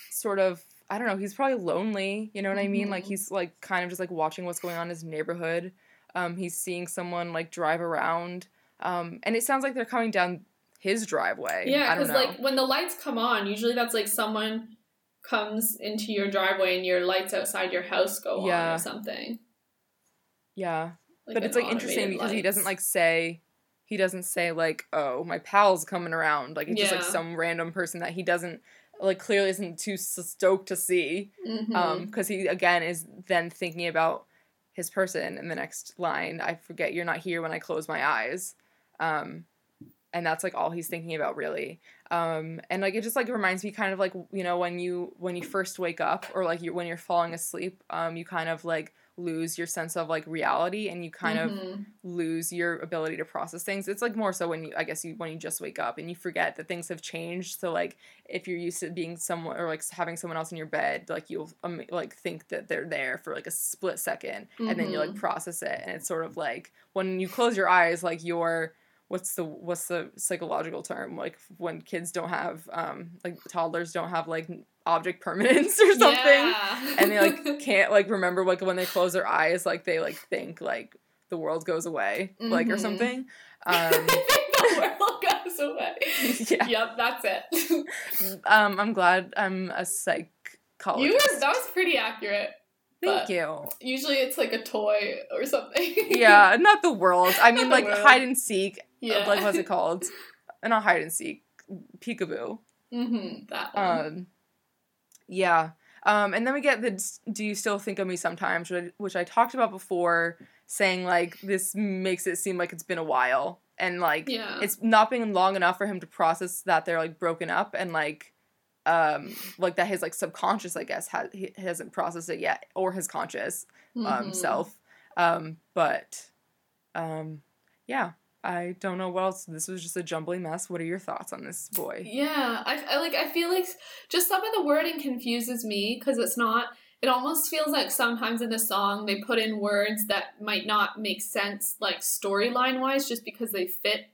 sort of. I don't know. He's probably lonely. You know what I mean? Like Mhm. he's like kind of just like watching what's going on in his neighborhood. Um, he's seeing someone like drive around, um, and it sounds like they're coming down his driveway. Yeah, because like when the lights come on, usually that's like someone comes into your driveway and your lights outside your house go on or something. yeah, Like but it's like interesting because he doesn't like say, he doesn't say like, oh, my pal's coming around. Like it's just like some random person that he doesn't like clearly isn't too stoked to see. Mhm. Um, because he again is then thinking about his person in the next line. I forget you're not here when I close my eyes. Um, and that's like all he's thinking about really. Um, and like it just like reminds me kind of like you know when you when you first wake up or like you when you're falling asleep, um, you kind of like lose your sense of like reality and you kind of Mhm. lose your ability to process things. It's like more so when you, I guess, you when you just wake up and you forget that things have changed. So like, if you're used to being someone or like having someone else in your bed, like you'll um, like think that they're there for like a split 2nd and then you like Mhm. process it, and it's sort of like when you close your eyes, like you're what's the what's the psychological term like when kids don't have um like toddlers don't have like object permanence or something Yeah. and they like can't like remember like when they close their eyes like they like think like the world goes away like or Mhm. something um the world goes away. yeah Yep, that's it. um i'm glad i'm a psychologist you were that was pretty accurate. Thank but- you Usually it's like a toy or something. yeah not the world i mean like world. hide and seek yeah. like what's it called not hide and seek peekaboo Mm-hmm, that one. um yeah um and then we get the do you still think of me sometimes which I, which I talked about before saying like this makes it seem like it's been a while and like yeah. it's not been long enough for him to process that they're like broken up and like um like that his like subconscious i guess has he hasn't processed it yet or his conscious um Mhm. self um but um yeah i don't know what else this was just a jumbly mess what are your thoughts on this boy Yeah, I, I like. I feel like just some of the wording confuses me because it's not. It almost feels like sometimes in the song they put in words that might not make sense, like storyline wise, just because they fit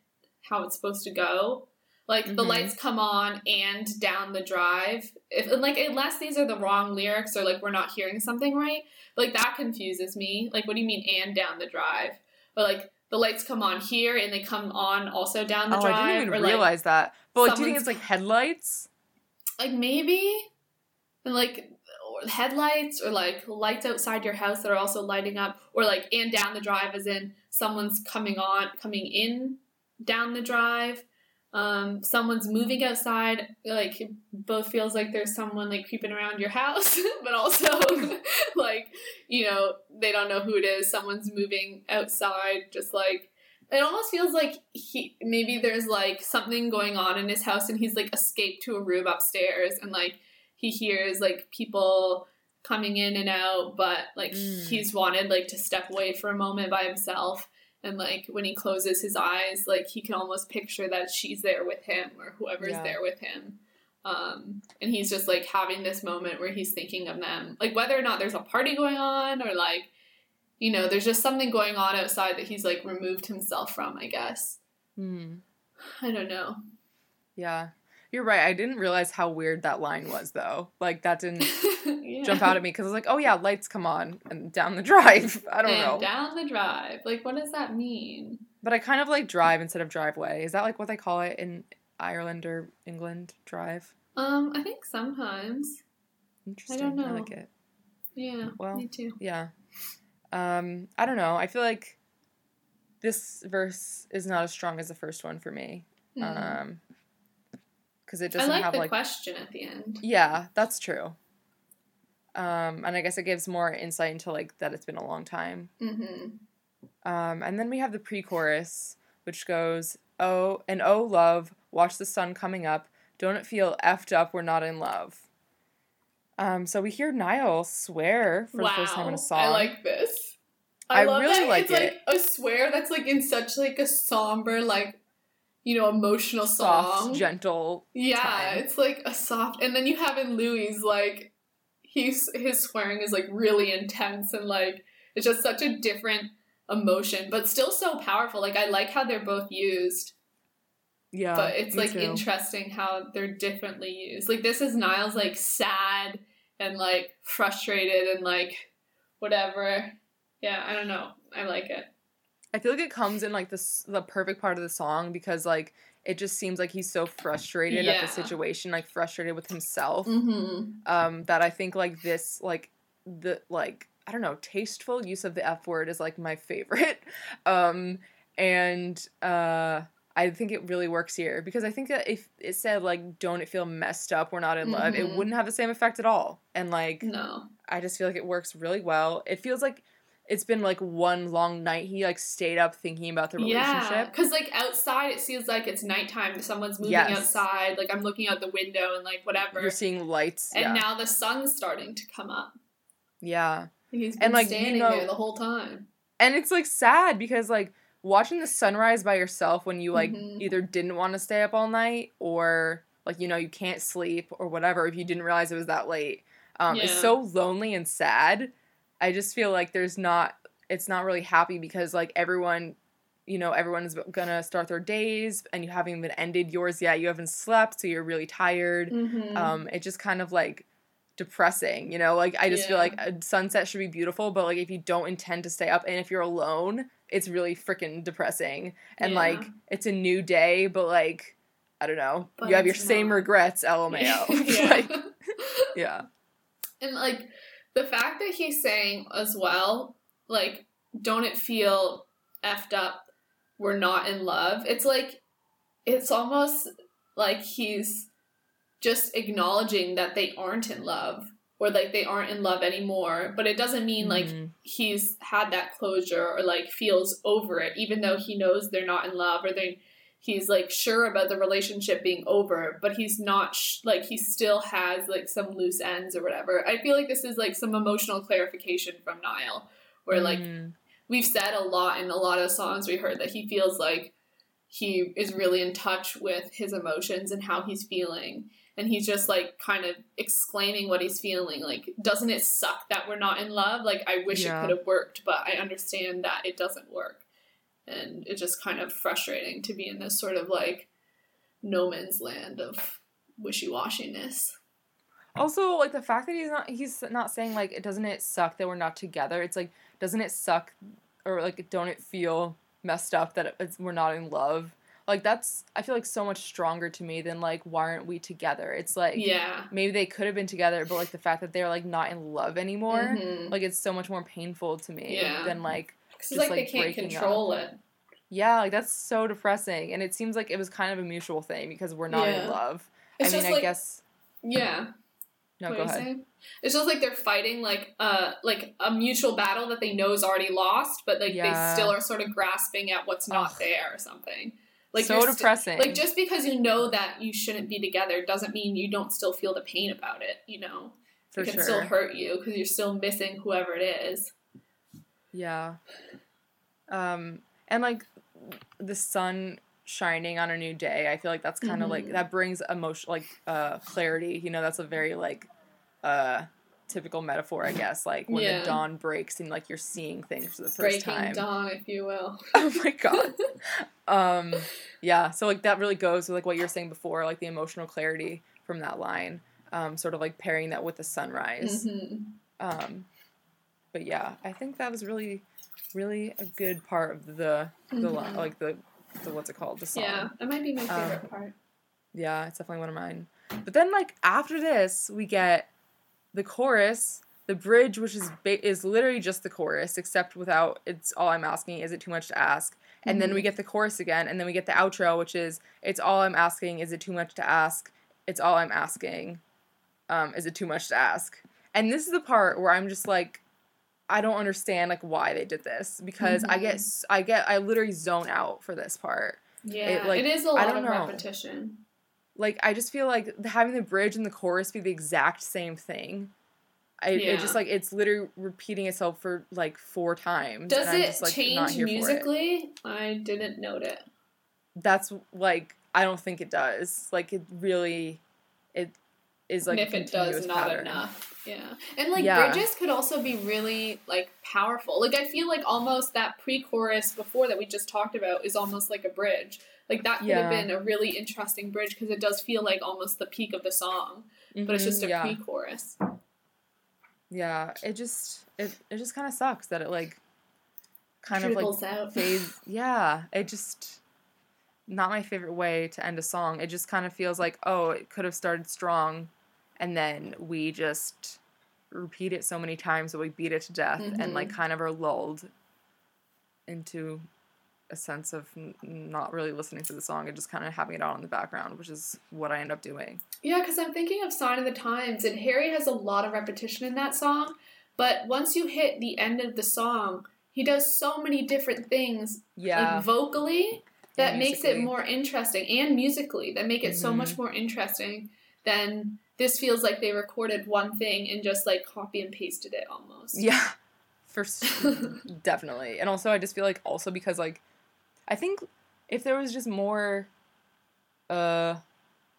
how it's supposed to go. Like the Mhm. lights come on and down the drive. If like unless these are the wrong lyrics or like we're not hearing something right, like that confuses me. Like what do you mean and down the drive? But like the lights come on here and they come on also down the oh, drive. I didn't even or, like, realize that. But like, do you think it's like headlights? like maybe and like or headlights or like lights outside your house that are also lighting up or like and down the drive as in someone's coming on coming in down the drive um someone's moving outside like both feels like there's someone like creeping around your house but also like you know they don't know who it is someone's moving outside just like it almost feels like he maybe there's like something going on in his house and he's like escaped to a room upstairs and like he hears like people coming in and out but like Mm. he's wanted like to step away for a moment by himself and like when he closes his eyes like he can almost picture that she's there with him or whoever's Yeah. there with him um and he's just like having this moment where he's thinking of them like whether or not there's a party going on or like you know there's just something going on outside that he's like removed himself from i guess Hmm. i don't know Yeah. You're right. I didn't realize how weird that line was, though. Like, that didn't yeah. jump out at me because I was like, oh, yeah, lights come on and down the drive. I don't and know. down the drive like what does that mean But I kind of like drive instead of driveway. Is that like what they call it in Ireland or England? Drive? um i think sometimes Interesting. I don't know. I like it. yeah Well, me too Yeah. Um, I don't know. I feel like this verse is not as strong as the first one for me. Mhm. Um, because it i doesn't like have the like question at the end Yeah, that's true. Um, and I guess it gives more insight into like that it's been a long time. mm-hmm. Um, and then we have the pre-chorus, which goes, "Oh, and oh, love, watch the sun coming up. Don't it feel effed up? We're not in love." Um, so we hear Niall swear for wow the first time in a song. i like this I love really that like it's it. like a swear that's like in such like a somber like you know emotional soft, song gentle. Yeah, time. it's like a soft, and then you have in Louis like he's his swearing is like really intense and like it's just such a different emotion, but still so powerful. Like I like how they're both used, Yeah, but it's like too. interesting how they're differently used. Like this is Niall's like sad and like frustrated and like whatever. Yeah, I don't know. I like it. I feel like it comes in like this the perfect part of the song because like it just seems like he's so frustrated at the situation, like frustrated with himself. Mm-hmm. um, that I think like this like the like I don't know tasteful use of the F word is like my favorite, um, and uh, I think it really works here because I think that if it said like don't it feel messed up we're not in love it Mhm. wouldn't have the same effect at all and like No. I just feel like it works really well. It feels like it's been like one long night. He like stayed up thinking about the Yeah, relationship. because like outside it feels like it's nighttime. Someone's moving Yes. outside. Like I'm looking out the window and like whatever. You're seeing lights. and yeah. now the sun's starting to come up. yeah. He's been And, like, you standing know- there the whole time. and it's like sad because like watching the sunrise by yourself when you like Mhm. either didn't want to stay up all night or like you know you can't sleep or whatever if you didn't realize it was that late um is so lonely and sad i just feel like there's not it's not really happy because like everyone you know everyone's gonna start their days and you haven't even ended yours yet. You haven't slept so you're really tired. Mm-hmm. um it just kind of like depressing you know? Like i just feel like a sunset should be beautiful but like if you don't intend to stay up and if you're alone it's really freaking depressing. And Yeah. like it's a new day but like i don't know. But you have your it's same regrets lmao yeah. like yeah. And like the fact that he's saying as well, like, don't it feel effed up? We're not in love. It's like, it's almost like he's just acknowledging that they aren't in love or like they aren't in love anymore. But it doesn't mean like Mhm. he's had that closure or like feels over it, even though he knows they're not in love or they he's like sure about the relationship being over, but he's not sh- like he still has like some loose ends or whatever. I feel like this is like some emotional clarification from Niall, where like Mm. we've said a lot in a lot of songs we heard that he feels like he is really in touch with his emotions and how he's feeling and he's just like kind of exclaiming what he's feeling like doesn't it suck that we're not in love like i wish Yeah. it could have worked but i understand that it doesn't work and it's just kind of frustrating to be in this sort of like no man's land of wishy-washiness. Also like the fact that he's not he's not saying like it doesn't it suck that we're not together? It's like doesn't it suck or like don't it feel messed up that it's, we're not in love? Like that's i feel like so much stronger to me than like why aren't we together? It's like yeah. maybe they could have been together but like the fact that they're like not in love anymore Mhm. like it's so much more painful to me Yeah. than like it's like, like, they can't control it yeah like that's so depressing and it seems like it was kind of a mutual thing because we're not Yeah. in love it's i mean just i like guess yeah No, What go ahead. saying? It's just like they're fighting like uh like a mutual battle that they know is already lost, but like Yeah. they still are sort of grasping at what's not Ugh. there or something. Like so you're st- depressing. like just because you know that you shouldn't be together doesn't mean you don't still feel the pain about it. You know, for it can sure. still hurt you because you're still missing whoever it is. Yeah. Um, and like the sun shining on a new day, I feel like that's kind of like Mhm. that brings emotion, like uh, clarity. You know, that's a very like uh typical metaphor, I guess. Like when Yeah. the dawn breaks and like you're seeing things for the first Breaking time. dawn, if you will. oh my god. um, yeah. So like that really goes with like what you were saying before, like the emotional clarity from that line. Um, sort of like pairing that with the sunrise. Mhm. Um, but yeah, I think that was really, really a good part of the the Mhm. like the the what's it called the song. Yeah, that might be my Um, favorite part. Yeah, it's definitely one of mine. But then like after this, we get the chorus, the bridge, which is ba- is literally just the chorus, except without it's all I'm asking. Is it too much to ask? And then we Mm-hmm. get the chorus again, and then we get the outro, which is it's all I'm asking. Is it too much to ask? It's all I'm asking. Um, is it too much to ask? And this is the part where I'm just like, I don't understand like why they did this because I get mm-hmm. I get I literally zone out for this part. Yeah, like, it is a lot don't of know. repetition. like I just feel like having the bridge and the chorus be the exact same thing. I it just like it's literally repeating itself for like four times. Does and it just, like, not change it. musically? I didn't note it. That's like I don't think it does. Like it really, it is like and if it does, not pattern. enough. Yeah. And like Yeah. bridges could also be really like powerful. Like I feel like almost that pre-chorus before that we just talked about is almost like a bridge. Like that could have been a really interesting bridge because it does feel like almost the peak of the song, but it's just a mm-hmm, yeah. pre-chorus. Yeah, it just it it just kind of sucks that it like kind of like out. fades. Yeah, it just not my favorite way to end a song. It just kind of feels like oh, it could have started strong, and then we just repeat it so many times that we beat it to death, and like Mhm. kind of are lulled into a sense of n- not really listening to the song and just kind of having it on in the background, which is what I end up doing. Yeah, because I'm thinking of Sign of the Times, and Harry has a lot of repetition in that song. But once you hit the end of the song, he does so many different things, Yeah, like vocally, that makes it more interesting, and musically, that make it so Mhm. much more interesting than this feels like they recorded one thing and just like copy and pasted it almost. Yeah, for definitely. And also, I just feel like also because like, I think if there was just more, uh,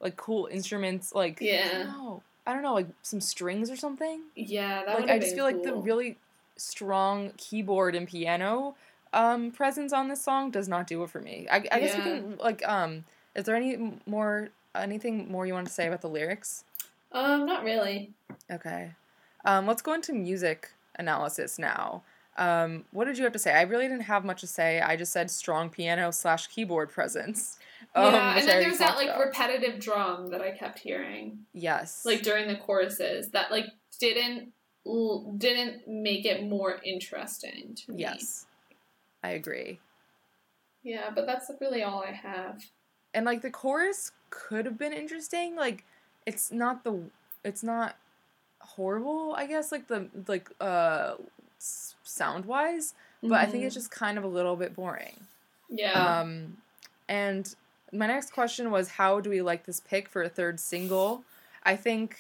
like cool instruments, like I Yeah. don't know, I don't know, like some strings or something. Yeah, that like I just feel like the really strong keyboard and piano, um, presence on this song does not do it for me. I, I guess we can like, um, is there any more anything more you want to say about the lyrics? Um, not really. Okay. Um, let's go into music analysis now. Um, what did you have to say? I really didn't have much to say. I just said strong piano slash keyboard presence. um, yeah, and then there's that like about. repetitive drum that I kept hearing. yes. like during the choruses that like didn't l- didn't make it more interesting to me. yes, I agree. Yeah, but that's really all I have. And like the chorus could have been interesting. Like it's not the it's not horrible. I guess like the like uh sound wise, but I think it's Mhm. just kind of a little bit boring. yeah. Um, and my next question was, how do we like this pick for a third single? I think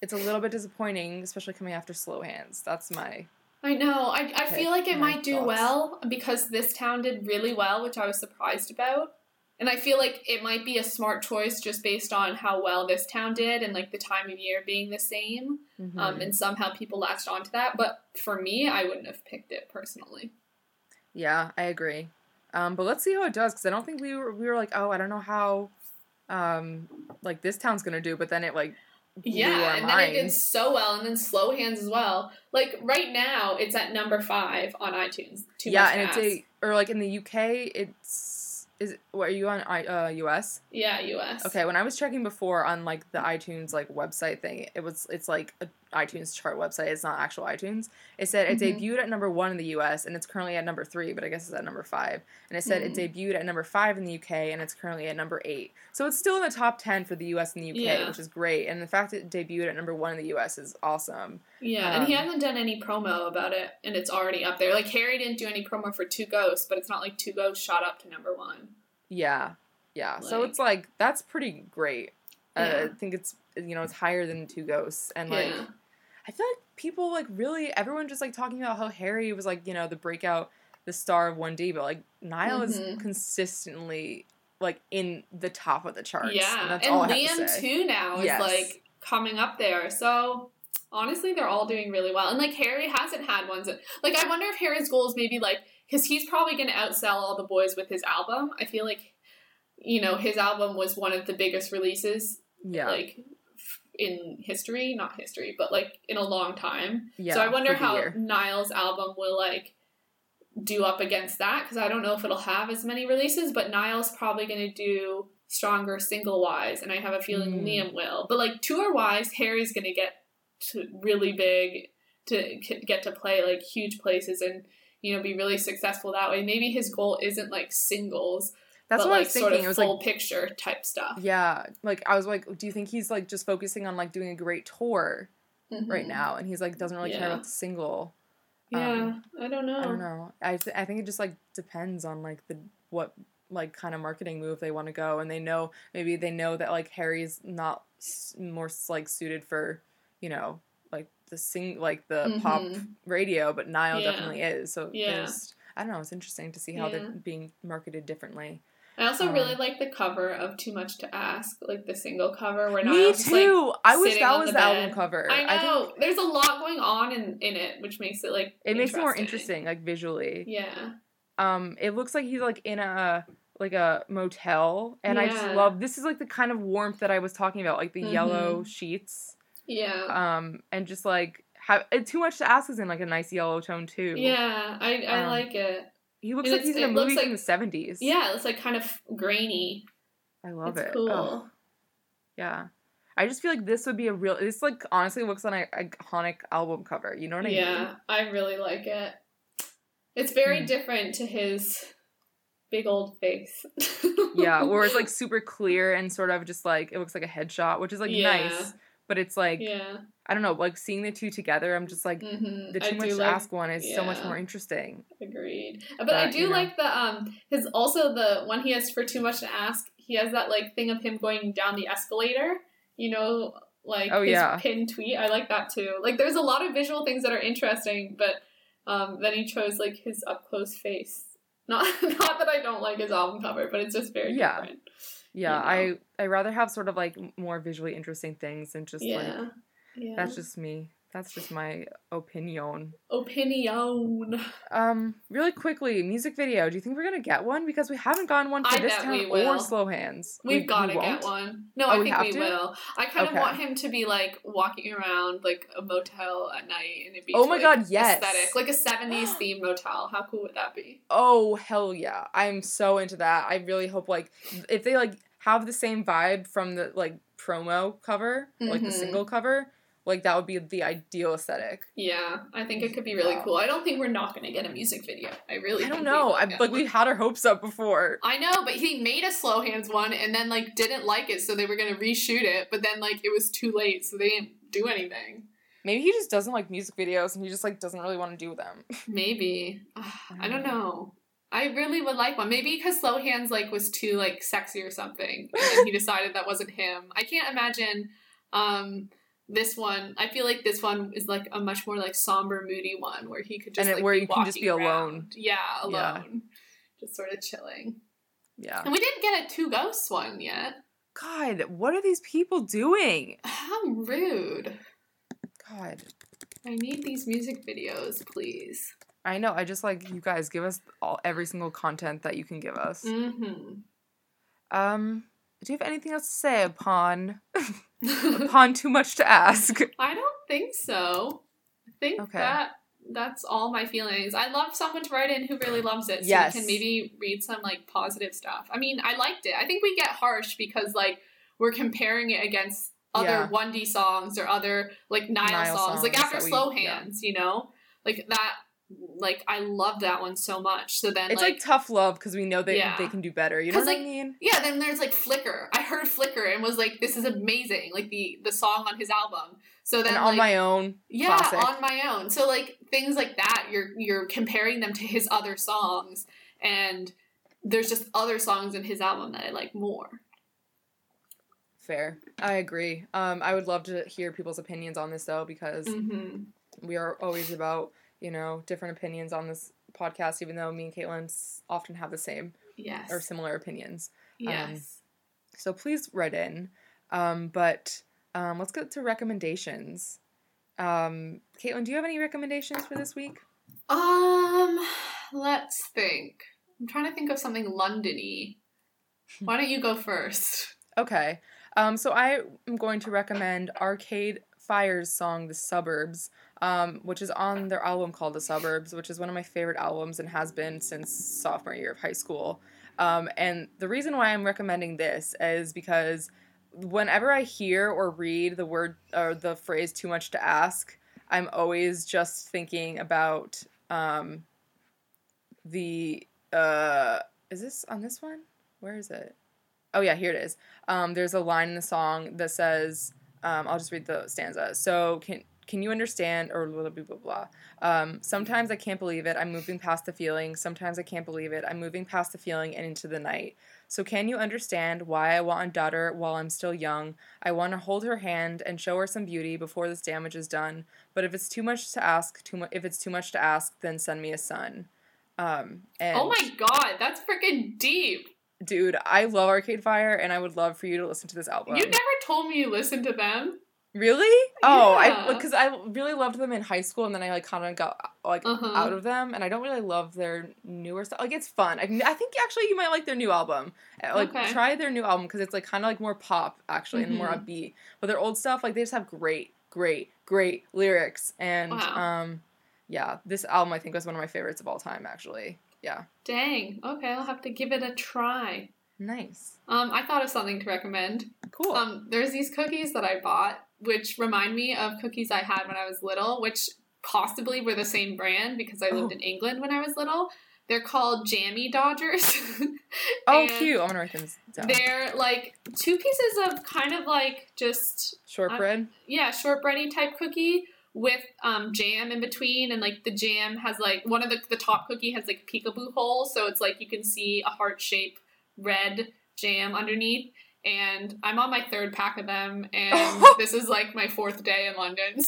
it's a little bit disappointing, especially coming after Slow Hands. That's my I know. I I feel like it my might do thoughts. well because this town did really well, which I was surprised about. And I feel like it might be a smart choice just based on how well this town did and like the time of year being the same. Mm-hmm. Um, and somehow people latched onto that. But for me, I wouldn't have picked it personally. yeah, I agree. Um, but let's see how it does because I don't think we were we were like, oh, I don't know how, um, like this town's gonna do. But then it like blew Yeah, and then it did so well, and then Slow Hands as well. Like right now, it's at number five on iTunes. Too yeah, much and it's a or like in the UK, it's is what are you on I uh US? yeah, US. Okay, when I was checking before on like the iTunes like website thing, it was it's like a, iTunes chart website. It's not actual iTunes. It said it Mhm. debuted at number one in the U.S. and it's currently at number three, but I guess it's at number five. And it said it Mm. debuted at number five in the UK and it's currently at number eight. So it's still in the top ten for the U.S. and the UK, Yeah. which is great. And the fact that it debuted at number one in the U.S. is awesome. Yeah, and he Um, hasn't done any promo about it, and it's already up there. Like Harry didn't do any promo for Two Ghosts, but it's not like Two Ghosts shot up to number one. Yeah, yeah. so it's like that's pretty great. Uh, Yeah. I think it's you know it's higher than Two Ghosts, and like yeah, I feel like people like really everyone just like talking about how Harry was like you know the breakout, the star of One D, but like Niall is Mhm. consistently like in the top of the charts. yeah, and that's and all I have Liam to too now is like coming up there. So honestly, they're all doing really well, and like Harry hasn't had ones. That, like I wonder if Harry's goal is maybe like because he's probably going to outsell all the boys with his album. I feel like you know his album was one of the biggest releases Yeah, like in history, not history, but like in a long time. yeah. so I wonder how year. Niall's album will like do up against that because I don't know if it'll have as many releases, but Niall's probably going to do stronger single wise, and I have a feeling Mm. Liam will. But like tour wise, Harry's going to get to really big to get to play like huge places and you know be really successful that way. Maybe his goal isn't like singles, That's but what I like was sort thinking. of It was full like picture type stuff. yeah, like I was like, do you think he's like just focusing on like doing a great tour right Mhm. now, and he's like doesn't really care about the single? Yeah, Um, I don't know. I don't know. I th- I think it just like depends on like the what like kind of marketing move they want to go, and they know maybe they know that like Harry's not s- more like suited for you know like the sing like the pop Mhm. radio, but Niall Yeah. definitely is. So Yeah. I don't know. It's interesting to see how Yeah. they're being marketed differently. I also Um, really like the cover of Too Much to Ask, like the single cover where Me Niall's just, like, too. I wish that was the the, album cover. I know. think There's a lot going on in, in it, which makes it like it makes it more interesting, like visually. Yeah. um it looks like he's like in a like a motel and i just love this is like the kind of warmth that i was talking about like the yellow Mhm. sheets Yeah. um and just like have too much to ask is in like a nice yellow tone too yeah, I, I um, like it. He looks and like he's in a it looks from like- the 70s Yeah, it's like kind of grainy. i love it's it cool. Ugh, yeah i just feel like this would be a real this like honestly looks like an iconic album cover you know what i yeah, mean Yeah, I really like it. It's very Hmm. different to his big old face. yeah where it's like super clear and sort of just like it looks like a headshot which is like Yeah. nice but it's like yeah. i don't know like seeing the two together i'm just like hmm the I too much to like ask one is so much more interesting. Agreed. But I do you know. like the um his also the one he has for too much to ask. He has that like thing of him going down the escalator. You know, like Oh, his yeah. pin tweet. I like that too. Like there's a lot of visual things that are interesting, but um then he chose like his up close face. Not not that I don't like his album cover, but it's just very Yeah. different. Yeah, You know. I I rather have sort of like more visually interesting things than just yeah. like yeah. that's just me. That's just my opinion. opinion. Um, really quickly, music video. Do you think we're gonna get one? Because we haven't gotten one for I this town or. Slow Hands. We've We- gotta won't? get one. No, Oh, I we think we to? will. I kind Okay. of want him to be like walking around like a motel at night and it'd be Oh my like, God, yes. aesthetic, like a seventies themed motel. How cool would that be? Oh hell yeah! I'm so into that. I really hope like if they like have the same vibe from the like promo cover, like the single mm-hmm. cover, like that would be the ideal aesthetic. Yeah, I think it could be really Wow. cool. I don't think we're not going to get a music video. I really I don't know. I get like one. we had our hopes up before. I know, but he made a slow hands one and then like didn't like it, so they were gonna reshoot it, but then like it was too late, so they didn't do anything. Maybe he just doesn't like music videos and he just like doesn't really want to do them. Maybe. I don't know. I really would like one. Maybe because Slow Hands like was too like sexy or something, and he decided that wasn't him. I can't imagine um this one. I feel like this one is like a much more like somber, moody one where he could just And like, where you can just be walking alone. around. Yeah, alone. Yeah. Just sort of chilling. Yeah. And we didn't get a two ghosts one yet. God, what are these people doing? How rude. God. I need these music videos, please. I know. I just like you guys give us all every single content that you can give us. Mm-hmm. Um, do you have anything else to say upon upon too much to ask? I don't think so. I think Okay. that that's all my feelings. I love someone to write in who really loves it, so Yes. we can maybe read some like positive stuff. I mean, I liked it. I think we get harsh because like we're comparing it against other Yeah. 1D songs or other like Niall, Niall songs, like after that we- Slow yeah. Hands, you know, like that. Like I love that one so much. So then It's like, like, tough love because we know they Yeah. they can do better. You know what I mean? yeah, then there's like Flicker. I heard Flicker and was like, this is amazing. Like the the song on his album. So then And like, on my own, yeah, classic. on my own. So like things like that, you're you're comparing them to his other songs, and there's just other songs in his album that I like more. Fair. I agree. Um, I would love to hear people's opinions on this though because hmm we are always about you know different opinions on this podcast, even though me and Caitlin often have the same Yes. or similar opinions. yes. So please write in. Um, but um, let's get to recommendations. Um, Caitlin, do you have any recommendations for this week? Um, let's think. I'm trying to think of something Londony. Why don't you go first? Okay. Um, so I am going to recommend Arcade Fire's song "The Suburbs," um, which is on their album called "The Suburbs," which is one of my favorite albums and has been since sophomore year of high school. Um, and the reason why I'm recommending this is because whenever I hear or read the word or the phrase "too much to ask," I'm always just thinking about um, the. Uh, is this on this one? Where is it? Oh yeah, here it is. Um, there's a line in the song that says, um, "I'll just read the stanza." So can can you understand or blah blah blah blah? Um, sometimes I can't believe it. I'm moving past the feeling. Sometimes I can't believe it. I'm moving past the feeling and into the night. So can you understand why I want a daughter while I'm still young? I want to hold her hand and show her some beauty before this damage is done. But if it's too much to ask, too mu- if it's too much to ask, then send me a son. Um, and Oh my god, that's freaking deep. Dude, I love Arcade Fire, and I would love for you to listen to this album. you never told me you listened to them. Really? Oh, Yeah. I because I really loved them in high school, and then I like kind of got like Uh-huh. out of them, and I don't really love their newer stuff. Like it's fun. I, I think actually you might like their new album. Uh, Like Okay. try their new album because it's like kind of like more pop actually and more Mhm. upbeat. But their old stuff, like they just have great, great, great lyrics, and Wow. um, yeah, this album I think was one of my favorites of all time. Actually, yeah, Dang. Okay, I'll have to give it a try. nice, Um, I thought of something to recommend. cool. Um, there's these cookies that I bought, which remind me of cookies I had when I was little, which possibly were the same brand because I lived Oh. in England when I was little. They're called Jammy Dodgers. oh, cute. I'm gonna write them down. They're like two pieces of kind of like just Shortbread. yeah, shortbready type cookie with um, jam in between, and like the jam has like one of the the top cookie has like peekaboo hole, so it's like you can see a heart shape red jam underneath. And I'm on my third pack of them, and this is like my fourth day in London.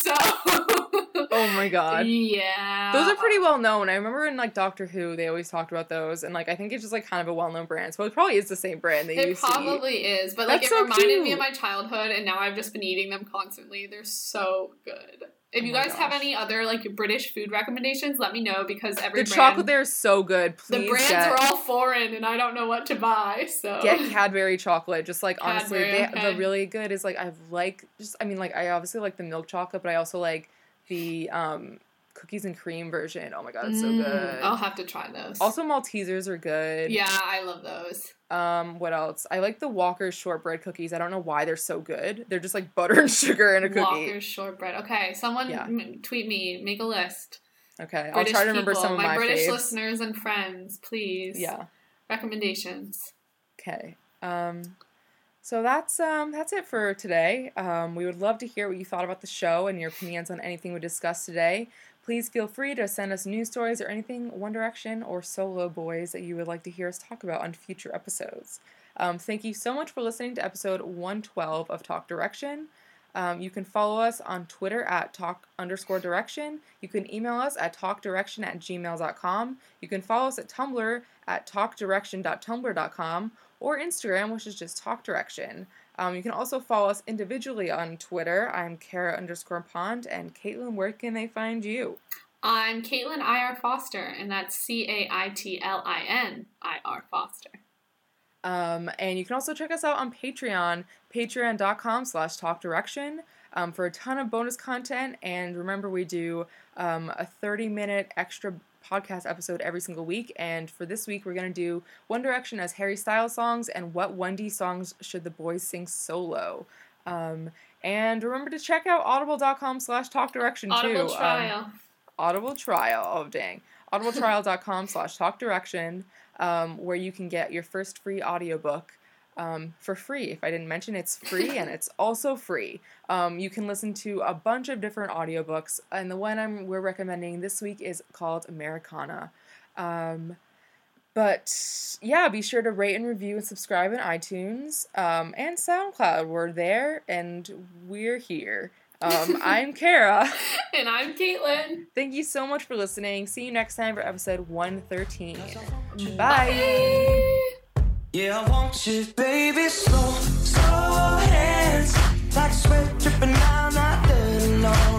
So, oh my god. yeah, Those are pretty well known. I remember in like Doctor Who, they always talked about those, and like I think it's just like kind of a well known brand. So it probably is the same brand they It eat. probably is, but like That's it so reminded me of my childhood, and now I've just been eating them constantly. They're so good. If Oh you guys have any other like British food recommendations, let me know because every The brand, chocolate there is so good. Please the brands get, are all foreign, and I don't know what to buy. So get Cadbury chocolate. Just like honestly, Cadbury, they, okay. the really good is like I like just I mean like I obviously like the milk chocolate, but I also like the um cookies and cream version. Oh my god, it's so Mm, good. I'll have to try those. Also, Maltesers are good. yeah, I love those. Um, what else? I like the Walker's shortbread cookies. I don't know why they're so good. They're just like butter and sugar in a cookie. Walker's shortbread. Okay, someone Yeah. m- tweet me, make a list. Okay, I'll British try to remember people, some of my, British faves. listeners and friends, please. Yeah. recommendations. Okay. Um, so that's um that's it for today. Um, we would love to hear what you thought about the show and your opinions on anything we discussed today. Please feel free to send us news stories or anything One Direction or Solo Boys that you would like to hear us talk about on future episodes. Um, thank you so much for listening to episode 112 of Talk Direction. Um, you can follow us on Twitter at talk underscore direction. You can email us at talkdirection at gmail.com. You can follow us at Tumblr at talkdirection.tumblr.com or Instagram, which is just Talk Direction. Um, you can also follow us individually on Twitter. I'm Kara underscore Pond. And Caitlin, where can they find you? I'm Caitlin I.R. Foster, and that's C A I T L I N I R Foster. Um, and you can also check us out on Patreon, patreon.com slash talk direction um, for a ton of bonus content. And remember, we do um, a 30 minute extra podcast episode every single week. And for this week, we're going to do One Direction as Harry Styles songs and what 1D songs should the boys sing solo. Um, and remember to check out audible.com slash talk direction too. Audible Um, trial. Audible trial. Oh dang. Audibletrial.com slash talk direction, um, where you can get your first free audiobook um, for free. If I didn't mention, it's free and it's also free. Um, you can listen to a bunch of different audiobooks, and the one I'm we're recommending this week is called Americanah. Um, but yeah, be sure to rate and review and subscribe in iTunes um, and SoundCloud. We're there and we're here. Um, I'm Kara. and I'm Caitlin. Thank you so much for listening. See you next time for episode 113. Bye. Bye. Yeah, I want you, baby, slow, slow hands. Like sweat dripping down, not letting on.